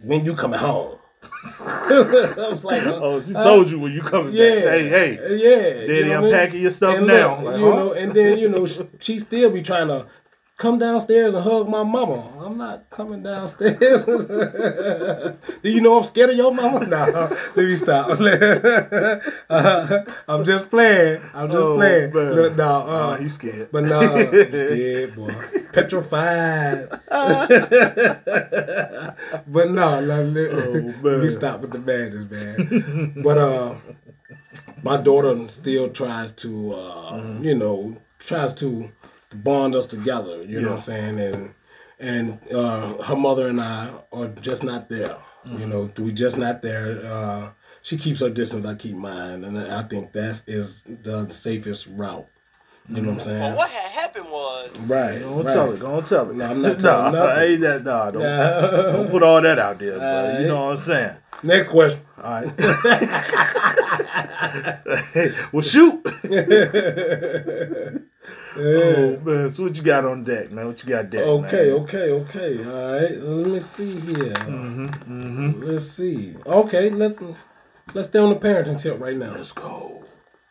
"When you coming home?" [laughs] I was like, Oh, she uh, told you when you coming Yeah, back. Hey, hey, yeah. Daddy, you know I'm packing your stuff And now. Like, you huh? know, and then you know she, she still be trying to come downstairs and hug my mama. I'm not coming downstairs. [laughs] Do you know I'm scared of your mama? [laughs] No, let me stop. Uh, [laughs] I'm just playing. I'm just Oh, playing. man. Look, no, Oh, uh, he's scared. but no, I'm scared, boy. Petrified. but no, no let, Oh, let me stop with the madness, man. but uh, my daughter still tries to, uh, Mm-hmm. you know, tries to bond us together. You know what I'm saying? And and uh, her mother and I are just not there. Mm-hmm. You know, we just not there. Uh, she keeps her distance, I keep mine, and I think that is the safest route. You know what I'm saying? But what had happened was Right. Don't right. tell it. Don't tell it. No, I'm not [laughs] telling nah, nothing. Ain't that, nah, don't, don't put all that out there, bro. You know what I'm saying? Next question. All right. [laughs] hey, well, shoot. [laughs] Oh man, so what you got on deck, man? What you got deck? Okay, man? okay, okay. All right. Let me see here. Mm-hmm, mm-hmm. Let's see. Okay, let's let's stay on the parenting tip right now. Let's go.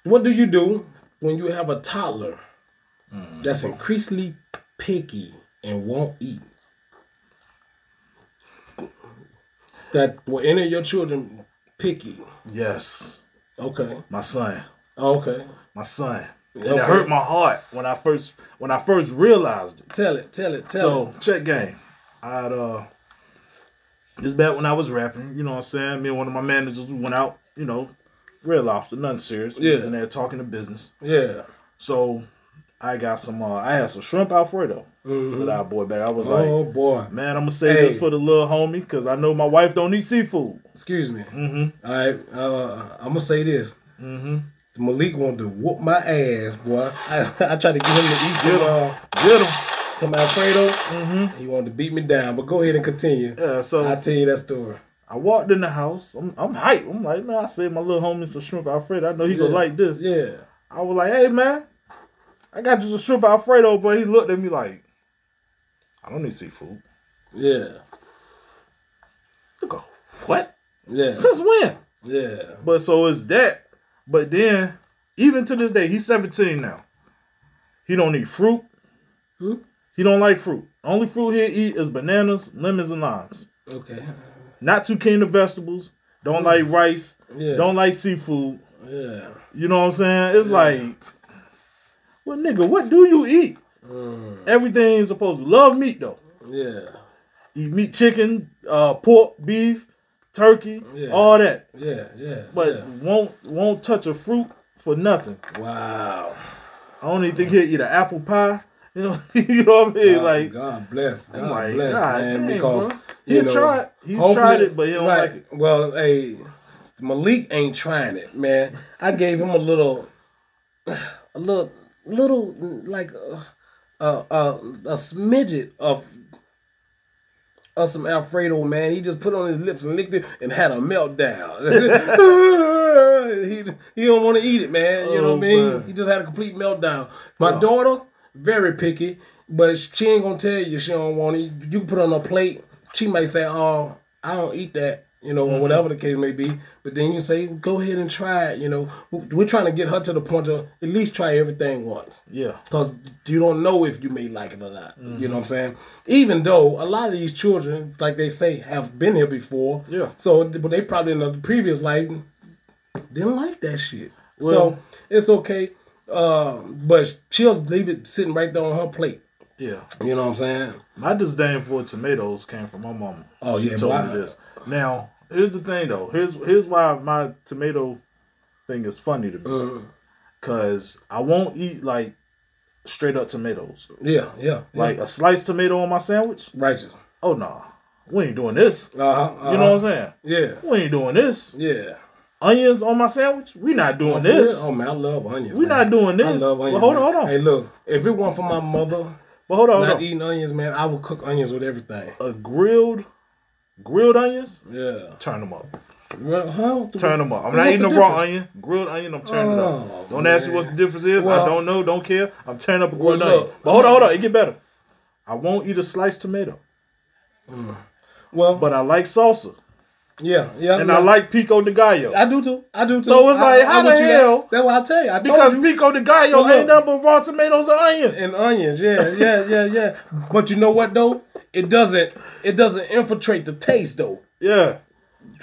What do you do when you have a toddler Mm. that's increasingly picky and won't eat? That were any of your children picky? Yes, Okay. my son, Okay. my son. And Okay. it hurt my heart when I first when I first realized it. Tell it. Tell it. Tell it. So check game. I had uh this back when I was rapping, you know what I'm saying? Me and one of my managers went out, you know, real lofty, nothing serious. We was Yeah. in there talking to business. Yeah. So I got some uh I had some shrimp alfredo with our boy back. I was like, oh boy. man, I'm gonna say Hey. this for the little homie because I know my wife don't eat seafood. Excuse me. Mm-hmm. All right. Uh, I'm gonna say this. Mm-hmm. Malik wanted to whoop my ass, boy. I, I tried to get him to eat some Get him. uh, Get him. some Alfredo. Mm-hmm. He wanted to beat me down, but go ahead and continue. Yeah, so I'll tell you that story. I walked in the house. I'm I'm hyped. I'm like, man, I saved my little homie some shrimp alfredo. I know he gonna like this. Yeah. I was like, hey man, I got you some shrimp alfredo, but he looked at me like, I don't need seafood. Yeah. Look, what? Yeah. Since when? Yeah. But so it's that. But then, even to this day, he's 17 now. He don't eat fruit. Hmm? He don't like fruit. Only fruit he'll eat is bananas, lemons, and limes. Okay. Not too keen to vegetables. Don't like rice. Yeah. Don't like seafood. Yeah. You know what I'm saying? It's like, well, nigga, what do you eat? Mm. Everything is supposed to love meat though. Yeah. You meat chicken, uh, pork, beef, turkey, Yeah. all that. Yeah. Yeah. But yeah. won't won't touch a fruit for nothing. wow. I don't even think he'll eat an apple pie. [laughs] You know, [laughs] you know what I mean? God, like, God bless. God like, bless, God man. dang, because bro. you He know, tried. He's tried it, but he don't like it. Well, hey, Malik ain't trying it, man. I gave him a little, [sighs] a little, little like a a, a, a smidget of. Of some Alfredo, man. He just put on his lips and licked it and had a meltdown. [laughs] [laughs] he, he don't want to eat it, man. You know what I Oh, mean? man. He just had a complete meltdown. My daughter, very picky, but she ain't gonna tell you she don't want it. You put on a plate. She might say, "Oh, I don't eat that," you know, or Mm-hmm. whatever the case may be. But then you say, "Go ahead and try it." You know, we're trying to get her to the point to at least try everything once. Yeah. Because you don't know if you may like it or not. You Mm-hmm. know what I'm saying? Even though a lot of these children, like they say, have been here before. Yeah. So, but they probably in the previous life didn't like that shit. so Well- it's okay. Uh, but she'll leave it sitting right there on her plate. Yeah. You know what I'm saying? My disdain for tomatoes came from my mama. Oh, she yeah, told why? me this. Now, here's the thing though. Here's here's why my tomato thing is funny to me. Mm. Cause I won't eat like straight up tomatoes. Yeah, yeah. Like a sliced tomato on my sandwich. righteous. Oh no, we ain't doing this. Uh-huh, You know what I'm saying? Yeah, We ain't doing this. yeah. Onions on my sandwich. We not doing For this. Oh man, I love onions. We man. not doing this. I love onions. hold on, man. hold on. Hey, look, if it weren't for my mother But hold on, hold not on. eating onions, man, I would cook onions with everything. A grilled, grilled onions. Yeah. Turn them up. Well? Turn them up. I'm not eating the the raw onion. Grilled onion. I'm turning it Oh, up. Don't ask me what the difference is. Well- I don't know. Don't care. I'm turning up a Well, grilled onion. But hold on, hold on. It get better. I won't eat a sliced tomato, Well, but I like salsa yeah, yeah. and yeah. I like pico de gallo. I do too. I do too. So it's I- like, I- how I'm the hell- That's what I tell you. I told because you. pico de gallo Well, ain't nothing but raw tomatoes and onions. and onions. Yeah, yeah, yeah, yeah. But you know what though? It doesn't. It doesn't infiltrate the taste though. Yeah.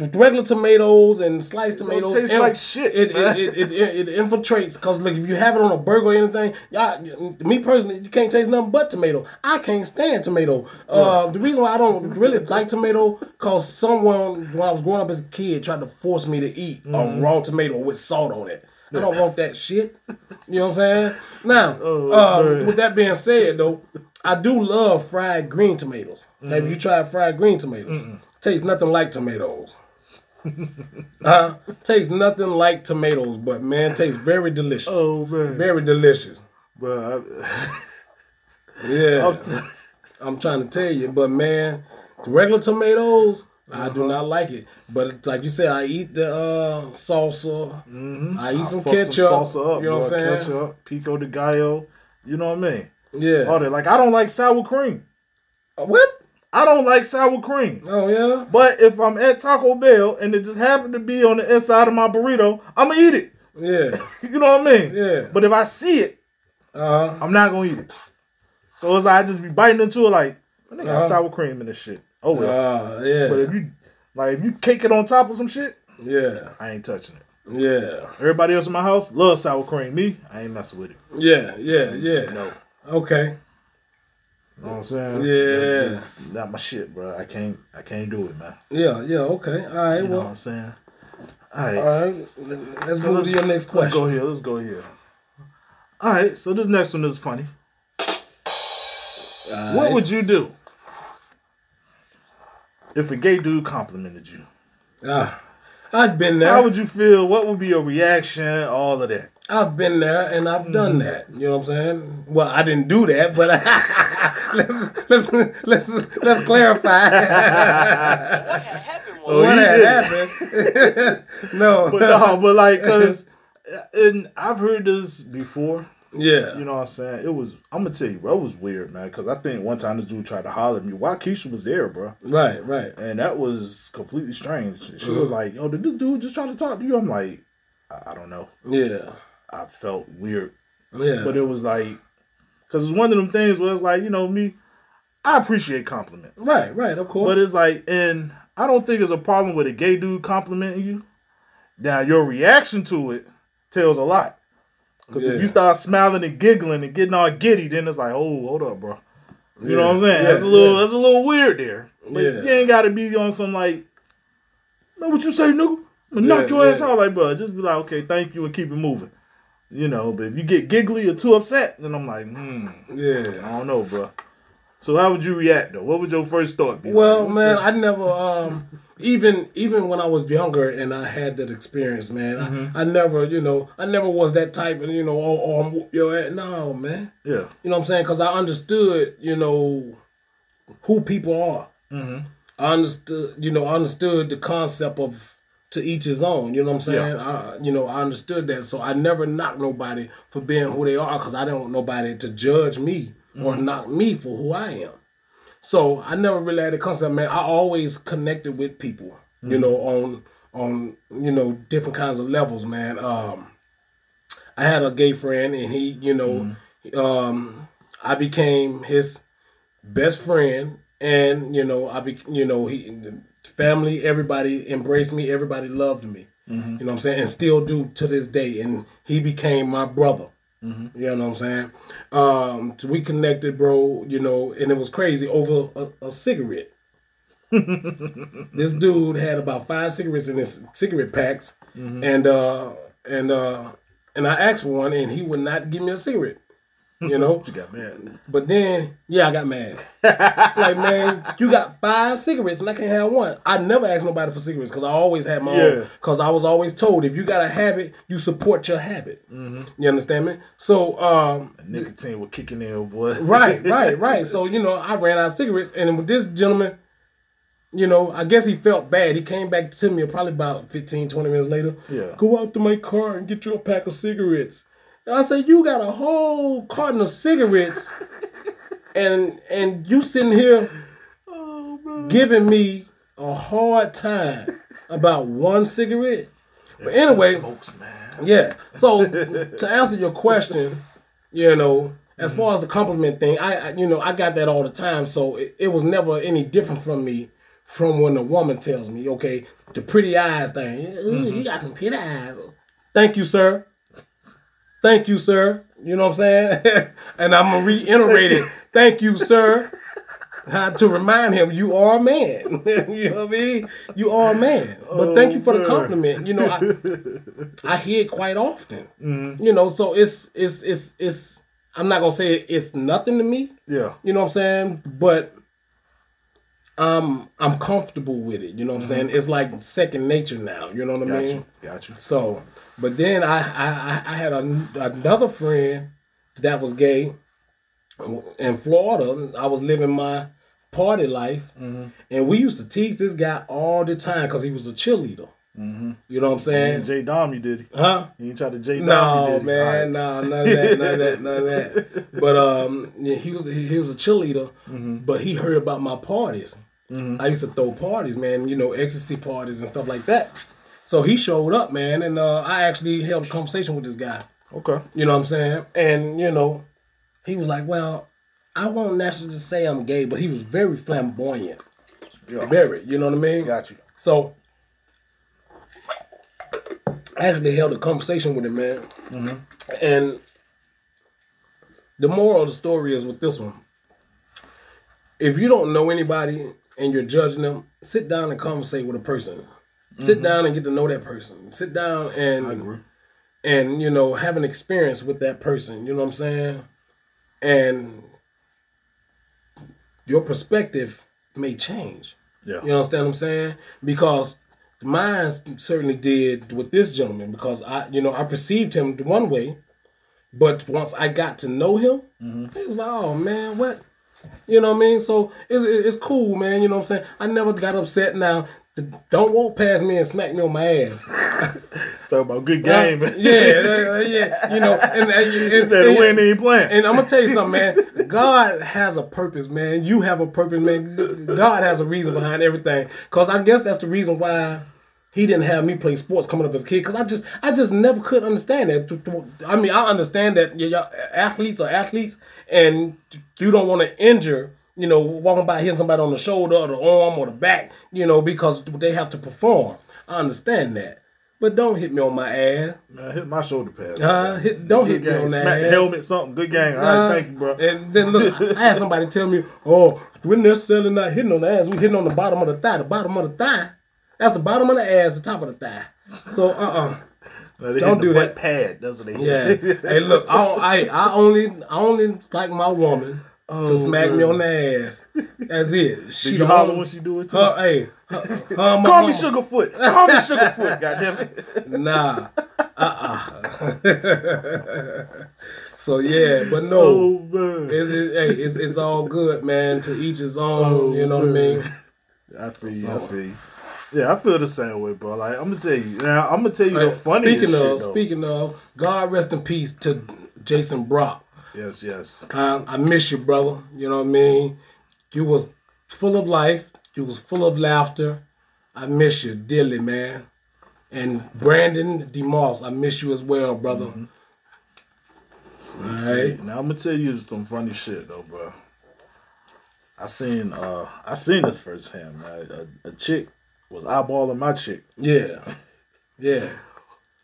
Regular tomatoes and sliced tomatoes taste like shit, It it, it, it, it infiltrates because look, if you have it on a burger or anything, y'all, me personally, you can't taste nothing but tomato. I can't stand tomato. Uh, the reason why I don't really like tomato because someone when I was growing up as a kid tried to force me to eat Mm-hmm. a raw tomato with salt on it. I don't want that shit. You know what I'm saying? Now, [laughs] Oh, uh, with that being said, though, I do love fried green tomatoes. Have Mm-hmm. you tried fried green tomatoes? Tastes nothing like tomatoes. uh, tastes nothing like tomatoes, but man, tastes very delicious. Oh man. Very delicious. Bro, I, [laughs] Yeah. I'm t- I'm trying to tell you, but man, regular tomatoes, I do not like it. But like you said, I eat the uh, salsa. I eat some fuck ketchup. salsa up, you know what I'm saying? Ketchup, pico de gallo. You know what I mean? Yeah. All that. Like I don't like sour cream. Uh, what? I don't like sour cream. Oh yeah. But if I'm at Taco Bell and it just happened to be on the inside of my burrito, I'm gonna eat it. Yeah. [laughs] You know what I mean? Yeah. But if I see it, Uh huh. I'm not gonna eat it. So it's like I just be biting into it like, they got Uh-huh. sour cream in this shit. Oh well. Uh, yeah. But if you like if you cake it on top of some shit, yeah. I ain't touching it. Yeah. Everybody else in my house loves sour cream. Me, I ain't messing with it. Yeah. Yeah. Yeah. No. Okay. You know what I'm saying? Yeah. It's just not my shit, bro. I can't I can't do it, man. Yeah. Yeah. Okay. All right. You know what well. I'm saying? All right. All right. Let's So move to your next question. Let's go here. Let's go here. All right. So this next one is funny. All What right. would you do if a gay dude complimented you? Ah, I've been there. How would you feel? What would be your reaction? All of that. I've been there and I've done that. You know what I'm saying? Well, I didn't do that, but [laughs] let's let's let's let's clarify. What had happened was Oh, what had happened? [laughs] no. But no, but like, cause, and I've heard this before. yeah. You know what I'm saying? It was. I'm gonna tell you, bro. It was weird, man. Cause I think one time this dude tried to holler at me while Keisha was there, bro. Right. Right. And that was completely strange. She Mm-hmm. was like, "Yo, did this dude just try to talk to you?" I'm like, I, I don't know. Yeah. I felt weird, Yeah. but it was like, cause it's one of them things where it's like, you know, me, I appreciate compliments, right. Right. Of course. but it's like, and I don't think it's a problem with a gay dude complimenting you. Now your reaction to it tells a lot. Cause Yeah. if you start smiling and giggling and getting all giddy, then it's like, oh, hold up, bro. You know what I'm saying? Yeah, that's a little yeah. that's a little weird there. But Yeah. you ain't gotta be on some like know what you say, nigga? I'm gonna knock Yeah, your ass yeah. out like bro. Just be like, okay, thank you and keep it moving. You know, but if you get giggly or too upset, then I'm like, hmm, yeah. I don't know, bro. So how would you react though? What would your first thought be? Well, like? man, I never um [laughs] even even when I was younger and I had that experience, man, Mm-hmm. I, I never, you know, I never was that type of, you know, oh, oh I'm whoop your. No, man. yeah, You know what I'm saying? Because I understood, you know, who people are. Mhm. I understood, you know, I understood the concept of to each his own. You know what I'm saying? I, you know, I understood that. So I never knocked nobody for being who they are because I don't want nobody to judge me or knock me for who I am. So I never really had a concept, man. I always connected with people, you know, on on you know different kinds of levels, man. Um, I had a gay friend, and he, you know, um, I became his best friend, and you know, I be, you know, he, family, everybody embraced me, everybody loved me. You know what I'm saying, and still do to this day. And he became my brother. You know what I'm saying? Um, we connected, bro. You know, and it was crazy over a, a cigarette. [laughs] this dude had about five cigarettes in his cigarette packs, and uh, and uh, and I asked for one, and he would not give me a cigarette. You know, [laughs] you got mad. but then yeah, I got mad. like man, you got five cigarettes and I can't have one. I never asked nobody for cigarettes because I always had my Yeah. own. Because I was always told if you got a habit, you support your habit. You understand me? So um, Nicotine was kicking in, boy. [laughs] right, [laughs] right, right. So you know, I ran out of cigarettes, and with this gentleman, you know, I guess he felt bad. He came back to me probably about 15, 20 minutes later. Yeah. Go out to my car and get you a pack of cigarettes. And I said, you got a whole carton of cigarettes, and and you sitting here giving me a hard time about one cigarette. But anyway, smokes, man. yeah. So to answer your question, you know, as far as the compliment thing, I, I you know I got that all the time. So it, it was never any different from me from when a woman tells me, okay, the pretty eyes thing. Ooh, You got some pretty eyes. Thank you, sir. Thank you, sir. You know what I'm saying? [laughs] and I'm gonna reiterate it. Thank you, sir. Uh, to remind him, you are a man. [laughs] you know what I mean? You are a man. But thank you for the compliment. You know, I, I hear it quite often. You know, so it's it's it's it's. I'm not gonna say it's nothing to me. Yeah. You know what I'm saying? But um, I'm comfortable with it. You know what I'm saying? It's like second nature now. You know what I Got mean? you. Got you. So, but then I I, I- had a, another friend that was gay in Florida. I was living my party life, mm-hmm. and we used to tease this guy all the time because he was a cheerleader. Mm-hmm. You know what I'm saying? And J Dom, you did. Huh? He ain't tried to J Dom. No, you man, no, none of that, none of that, none of that. [laughs] But um, yeah, he was he, he was a cheerleader, mm-hmm. but he heard about my parties. I used to throw parties, man. You know, ecstasy parties and stuff like that. So he showed up, man, and uh, I actually held a conversation with this guy. Okay. You know what I'm saying? And you know, he was like, "Well, I won't necessarily say I'm gay, but he was very flamboyant, Yeah. very. You know what I mean? Got you. So I actually held a conversation with him, man. And the moral of the story is with this one. If you don't know anybody and you're judging them, sit down and conversate with a person. Sit mm-hmm. down and get to know that person. Sit down and and you know have an experience with that person. You know what I'm saying? And your perspective may change. Yeah. You understand what I'm saying? Because mine certainly did with this gentleman because I, you know, I perceived him the one way, but once I got to know him, mm-hmm. it was like, oh man, what? You know what I mean? So it's it's cool, man. You know what I'm saying? I never got upset. Now, don't walk past me and smack me on my ass. [laughs] Talk about good game. yeah, yeah, yeah. You know, and, and, and, the win ain't playing. and I'm gonna tell you something, man. God has a purpose, man. You have a purpose, man. God has a reason behind everything. Cause I guess that's the reason why He didn't have me play sports coming up as a kid. Cause I just, I just never could understand that. I mean, I understand that y'all athletes are athletes, and you don't want to injure. You know, walking by hitting somebody on the shoulder or the arm or the back. You know, because they have to perform. I understand that. But don't hit me on my ass. Man, hit my shoulder pass. Uh, hit, don't hit Good me game. on that Smack the ass. helmet, something. Good game. All Uh, right, thank you, bro. And then look, I had somebody tell me, "Oh, we're necessarily not hitting on the ass. We're hitting on the bottom of the thigh. The bottom of the thigh. That's the bottom of the ass. The top of the thigh. So, uh, uh No, they don't do that. pad, doesn't it? yeah. hey, look, I, I, I only, I only like my woman to oh, smack me on the ass. That's it. [laughs] She you the holler when she do it too? Her, hey, her, her Call me Sugarfoot. Call me Sugarfoot. [laughs] Goddamn it. Nah. Uh-uh. [laughs] so yeah, but no. Oh man. It's, it, hey, it's, it's all good, man. To each his own. you oh, know what I mean? I feel you. I feel you. Yeah, I feel the same way, bro. Like I'm gonna tell you now. I'm gonna tell you the Hey, funniest speaking of, speaking of, God rest in peace to Jason Brock. Yes, yes. I, I miss you, brother. You know what I mean? You was full of life. You was full of laughter. I miss you dearly, man. And Brandon DeMoss, I miss you as well, brother. Mm-hmm. Sweet, All sweet. right. Now I'm gonna tell you some funny shit though, bro. I seen uh I seen this firsthand, man. A, a chick was eyeballing my chick. Yeah, yeah.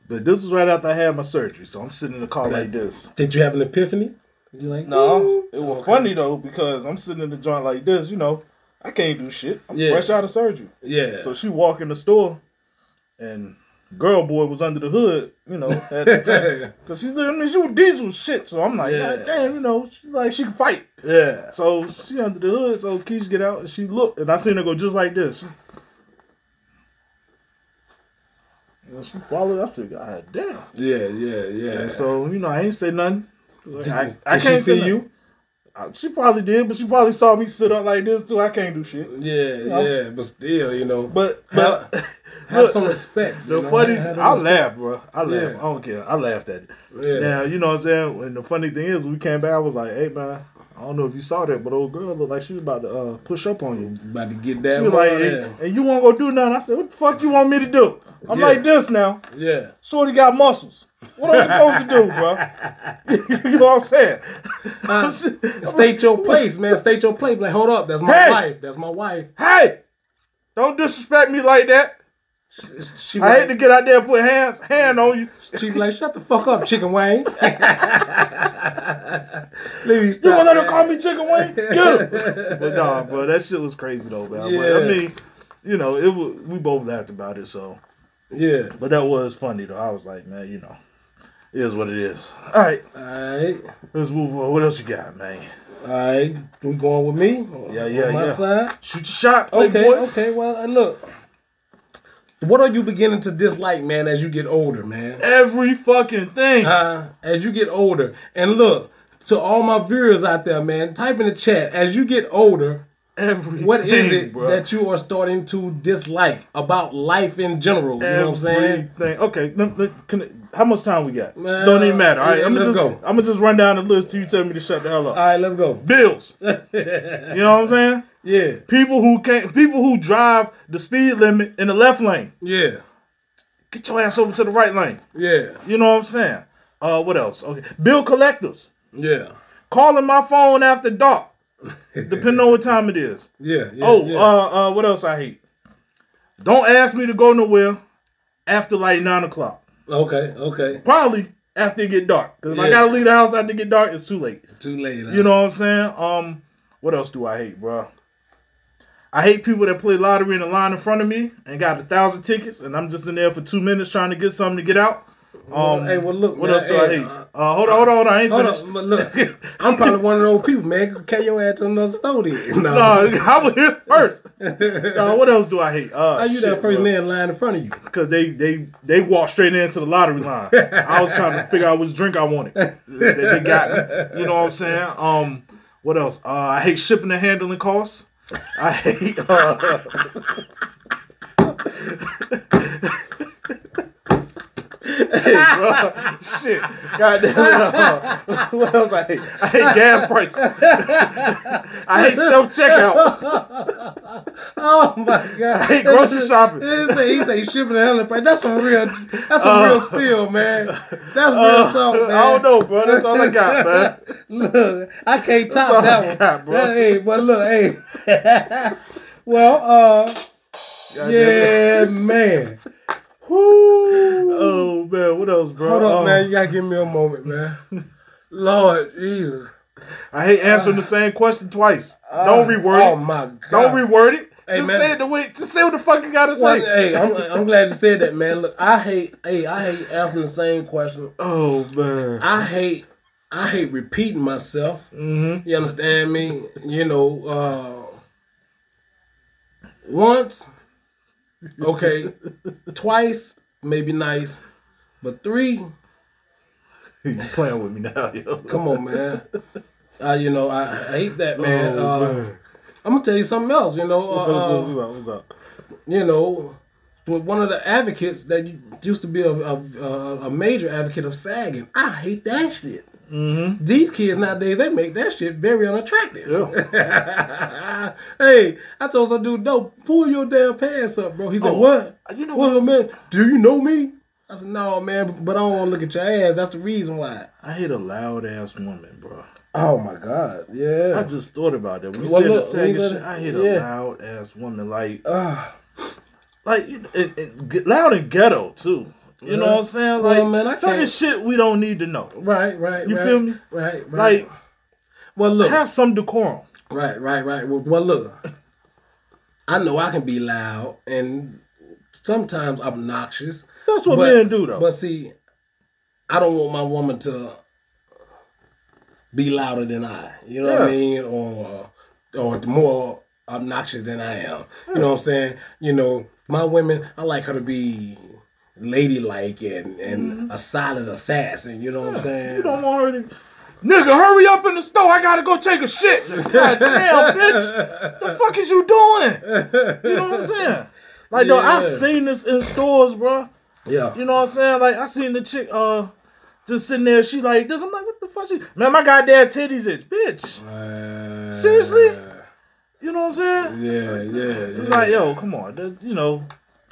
But this was right after I had my surgery, so I'm sitting in the car like this. Did you have an epiphany? You like No, it was funny though because I'm sitting in the joint like this. You know, I can't do shit. I'm Yeah. fresh out of surgery. Yeah. So she walked in the store, and girl boy was under the hood. You know, at the [laughs] time. cause she's I mean she was diesel shit. So I'm like, Yeah. God damn, you know, she like she can fight. yeah. So she under the hood. So Keisha get out and she looked, and I seen her go just like this. You she followed. I said, God damn. Yeah, yeah, yeah. And so you know, I ain't say nothing. I, Did I she can't see you? Uh, She probably did, but she probably saw me sit up like this too. I can't do shit. Yeah, yeah, but still, you know. But have, but [laughs] have look, some respect. the know, funny, have- have I laughed, bro. I laughed. Yeah. I don't care. I laughed at it. Yeah. Now you know what I'm saying. And the funny thing is, we came back. I was like, "Hey man, I don't know if you saw that, but old girl looked like she was about to uh, push up on you." About to get She that was like, and, and you won't go do nothing. I said, "What the fuck you want me to do?" I'm Yeah. like this now. yeah. Shorty got muscles. What am I supposed to do, bro? [laughs] you know what I'm saying? Si- State your place, man. State your place. Like, hold up, that's my Hey! wife. That's my wife. hey, don't disrespect me like that. She I hate to get out there and put hands hand on you. She be like, shut the fuck up, Chicken Wayne. [laughs] Let me You stop. gonna let her call me Chicken Wing? Get her. But nah, [laughs] bro, that shit was crazy though, man. But, Yeah. I mean, you know, it was we both laughed about it, so Yeah. but that was funny though. I was like, man, you know, it is what it is. All right, Alright. let's move on. What else you got, man? Alright. We going with me? Yeah, yeah, On my yeah. side? Shoot your shot, Okay, playboy. okay. Well, uh, look. What are you beginning to dislike, man, as you get older, man? Every fucking thing. Uh, as you get older. And look, to all my viewers out there, man, type in the chat. As you get older, Everything. What is it bro. that you are starting to dislike about life in general? You know what I'm saying? Okay, let- let- can, how much time we got? Don't even matter. All right, yeah, I'm gonna just go. I'm gonna just run down the list till you tell me to shut the hell up. All right, let's go. Bills. [laughs] you know what I'm saying? Yeah, People who can't, people who drive the speed limit in the left lane, yeah, get your ass over to the right lane. yeah, You know what I'm saying? Uh, what else? Okay, bill collectors yeah, calling my phone after dark, depending on what time it is. [laughs] yeah. yeah Oh, yeah. uh, uh, what else I hate? Don't ask me to go nowhere after like nine o'clock. okay, okay. Probably after it get dark. Cause if I gotta leave the house after it get dark, it's too late. Too late. huh? You know what I'm saying? Um, what else do I hate, bro? I hate people that play lottery in the line in front of me and got a thousand tickets, and I'm just in there for two minutes trying to get something to get out. Um, hey, well, look, what man, else do I hate? uh, Uh, hold on, hold on, hold on. I ain't Hold finished. on, but look, I'm probably one of those people, man. Can your ass to another store then? [laughs] No. No, [laughs] I was here first. [laughs] no, what else do I hate? Uh, How you that first man in line in front of you? Because they they they walked straight into the lottery line. I was trying to figure out which drink I wanted. They, they got me. You know what I'm saying? Um, what else? Uh, I hate shipping and handling costs. I hate. Uh, hey, bro. Shit. Goddamn. Uh, [laughs] what else I hate? I hate gas prices. [laughs] I hate self checkout. [laughs] Oh my god! I hate grocery shopping. He say he say shipping and handling price. That's some real. That's some Uh, real spill, man. That's real Uh, talk, man. I don't know, bro. That's all I got, man. Look, I can't top that one. got, bro. That- hey, but look, hey. well, uh, yeah, man. Oh man, what else, bro? Hold up, Oh, man. You gotta give me a moment, man. Lord Jesus. I hate answering the same question twice. Don't reword Oh it. my god. Don't reword it. Hey, just man. say it the way. Just say what the fuck you gotta say. Well, hey, I'm, I'm glad you said that, man. Look, I hate, hey, I hate answering the same question. Oh man. I hate, I hate repeating myself. Mm-hmm. You understand me? You know, uh, once, okay, twice, maybe nice, but three, [laughs] You playing with me now, yo? come on, man. Uh, you know, I, I hate that, man. Oh, uh, man. I'm gonna tell you something else. You know, What's up? uh, What's up? What's up? you know, with one of the advocates that used to be a, a, a, a major advocate of sagging. I hate that shit. Mm-hmm. These kids nowadays, they make that shit very unattractive. [laughs] hey, I told some dude, no, pull your damn pants up, bro. He said, Oh, what? you know what, man? Do you know me? I said, no, man, but I don't want to look at your ass. That's the reason why. I hate a loud ass woman, bro. Oh my God, yeah. I just thought about that when you Well, said look, the when shit. I hate yeah. a loud ass woman, like Ah, like know, and, and loud and ghetto too. You know what I'm saying? Like Well, man, I certain can't- shit we don't need to know. right, right. You right, feel me? Right, right. Like well, look, have some decorum. Right, right, right. Well, well, look, I know I can be loud and sometimes obnoxious. That's what but, men do though. But see, I don't want my woman to be louder than I. You know what I mean? Or or more obnoxious than I am. You know what I'm saying? You know, my women, I like her to be ladylike and and a solid assassin. You know what I'm saying? Mm-hmm. You don't want her to. Nigga, hurry up in the store. I gotta go take a shit. God damn, [laughs] bitch. The fuck is you doing? You know what I'm saying? Like, though, I've seen this in stores, bro. yeah. You know what I'm saying? Like, I seen the chick, uh, just sitting there. She like this. I'm like, what the fuck? She, man, my goddamn titties itch, bitch. Uh, Seriously? You know what I'm saying? Yeah, yeah. It's like, yo, come on. You know,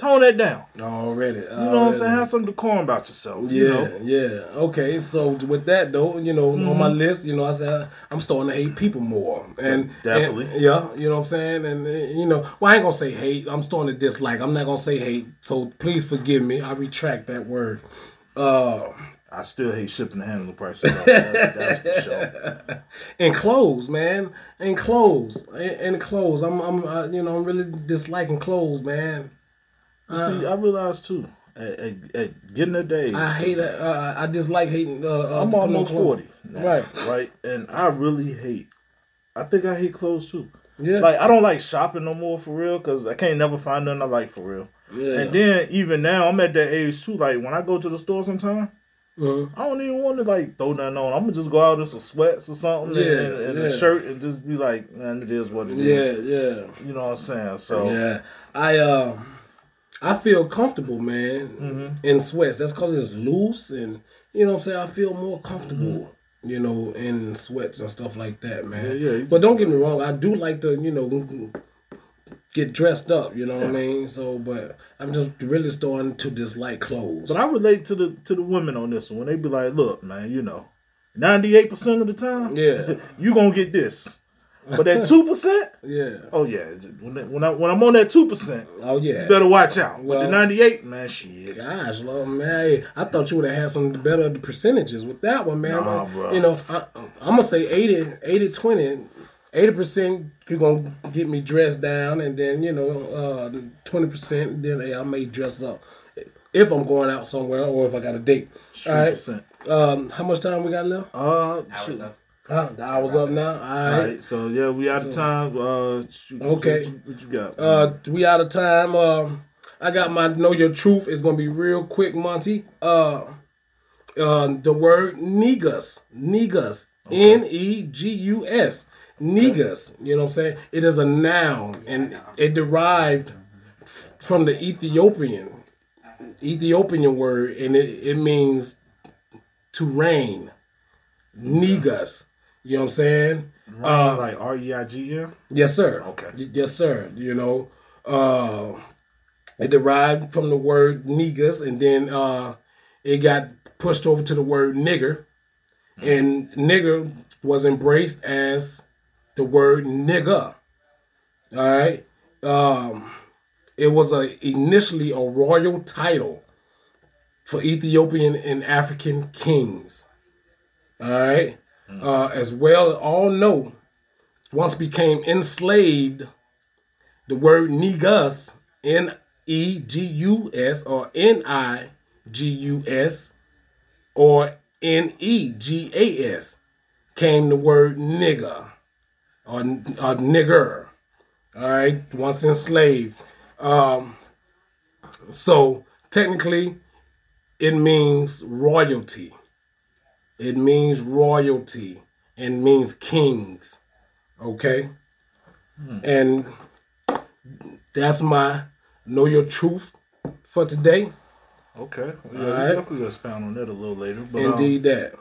tone that down. Already. You know what I'm saying? Have some decorum about yourself. Yeah, You know? yeah. Okay, so with that though, you know, on my list, you know, I said I'm starting to hate people more, and Definitely. and- yeah, you know what I'm saying, and uh, you know, well, I ain't gonna say hate. I'm starting to dislike. I'm not gonna say hate. So please forgive me. I retract that word. Uh, I still hate shipping and handling prices. though. That's, that's for sure. [laughs] and clothes, man, and clothes, and, and clothes. I'm, I'm, uh, you know, I'm really disliking clothes, man. See, I realized too, at, at, at getting a day. I hate it. Uh, I dislike hating. Uh, uh, I'm almost forty, now, Right. Right, and I really hate. I think I hate clothes too. Yeah. Like I don't like shopping no more for real because I can't never find nothing I like for real. Yeah. And then even now I'm at that age too. Like when I go to the store sometime, Mm-hmm. I don't even want to like throw nothing on. I'm gonna just go out in some sweats or something Yeah, and, and yeah. a shirt and just be like, man, it is what it Yeah, is. yeah. You know what I'm saying? So Yeah, I uh, I feel comfortable, man, Mm-hmm. in sweats. That's because it's loose, and you know what I'm saying. I feel more comfortable, you know, in sweats and stuff like that, man. Mm-hmm. Yeah, yeah, But don't get me wrong, I do like to, you know, get dressed up. You know what I mean? So, but I'm just really starting to dislike clothes. But I relate to the to the women on this one they be like, "Look, man, you know, ninety eight percent of the time, Yeah. [laughs] you gonna get this, but that two percent, yeah. oh yeah, when that- when I when I'm on that two percent, Oh yeah. you better watch out. With the ninety eight, man, shit, Gosh, Lord, man, I thought you would have had some better percentages with that one, man. Nah, But, bro. You know, I, I'm gonna say 80, 80, 20. 80 percent you're gonna get me dressed down, and then you know, uh, twenty percent then hey, I may dress up if I'm going out somewhere or if I got a date. All right. percent. Um, how much time we got left? Uh, shoot. Huh? The hour's up now. All All right. right, so yeah, we out of time. Uh, shoot, Okay. what you, what you got? Uh, we out of time. Um, I got my know your truth. It's gonna be real quick, Monty. Uh, uh, the word negus, negus, N E G U S, negus. You know what I'm saying? It is a noun, and it derived from the Ethiopian, Ethiopian word, and it, it means to reign. Negus. You know what I'm saying? Uh, like R E I G. Yes, sir. Okay. Y- Yes, sir. You know, uh, it derived from the word negus, and then uh, it got pushed over to the word nigger, and nigger was embraced as the word nigga. All right. Um, it was a initially a royal title for Ethiopian and African kings. All right. Uh, as well, all know once became enslaved, the word negus, N E G U S, or N I G U S, or N E G A S, came the word nigger, or, or nigger. All right, once enslaved. Um, so technically, it means royalty. It means royalty and means kings. Okay? And that's my know your truth for today. Okay, yeah, we Alright. definitely gonna expound on that a little later. But, um, Indeed, that.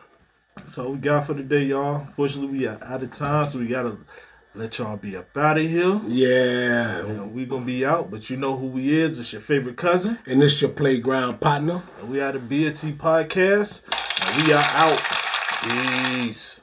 So we got for the day, y'all. Fortunately, we are out of time, so we gotta let y'all be up out of here. Yeah. And we gonna be out, but you know who we is. It's your favorite cousin, And it's your playground partner. and we are the BT Podcast, we are out. Peace.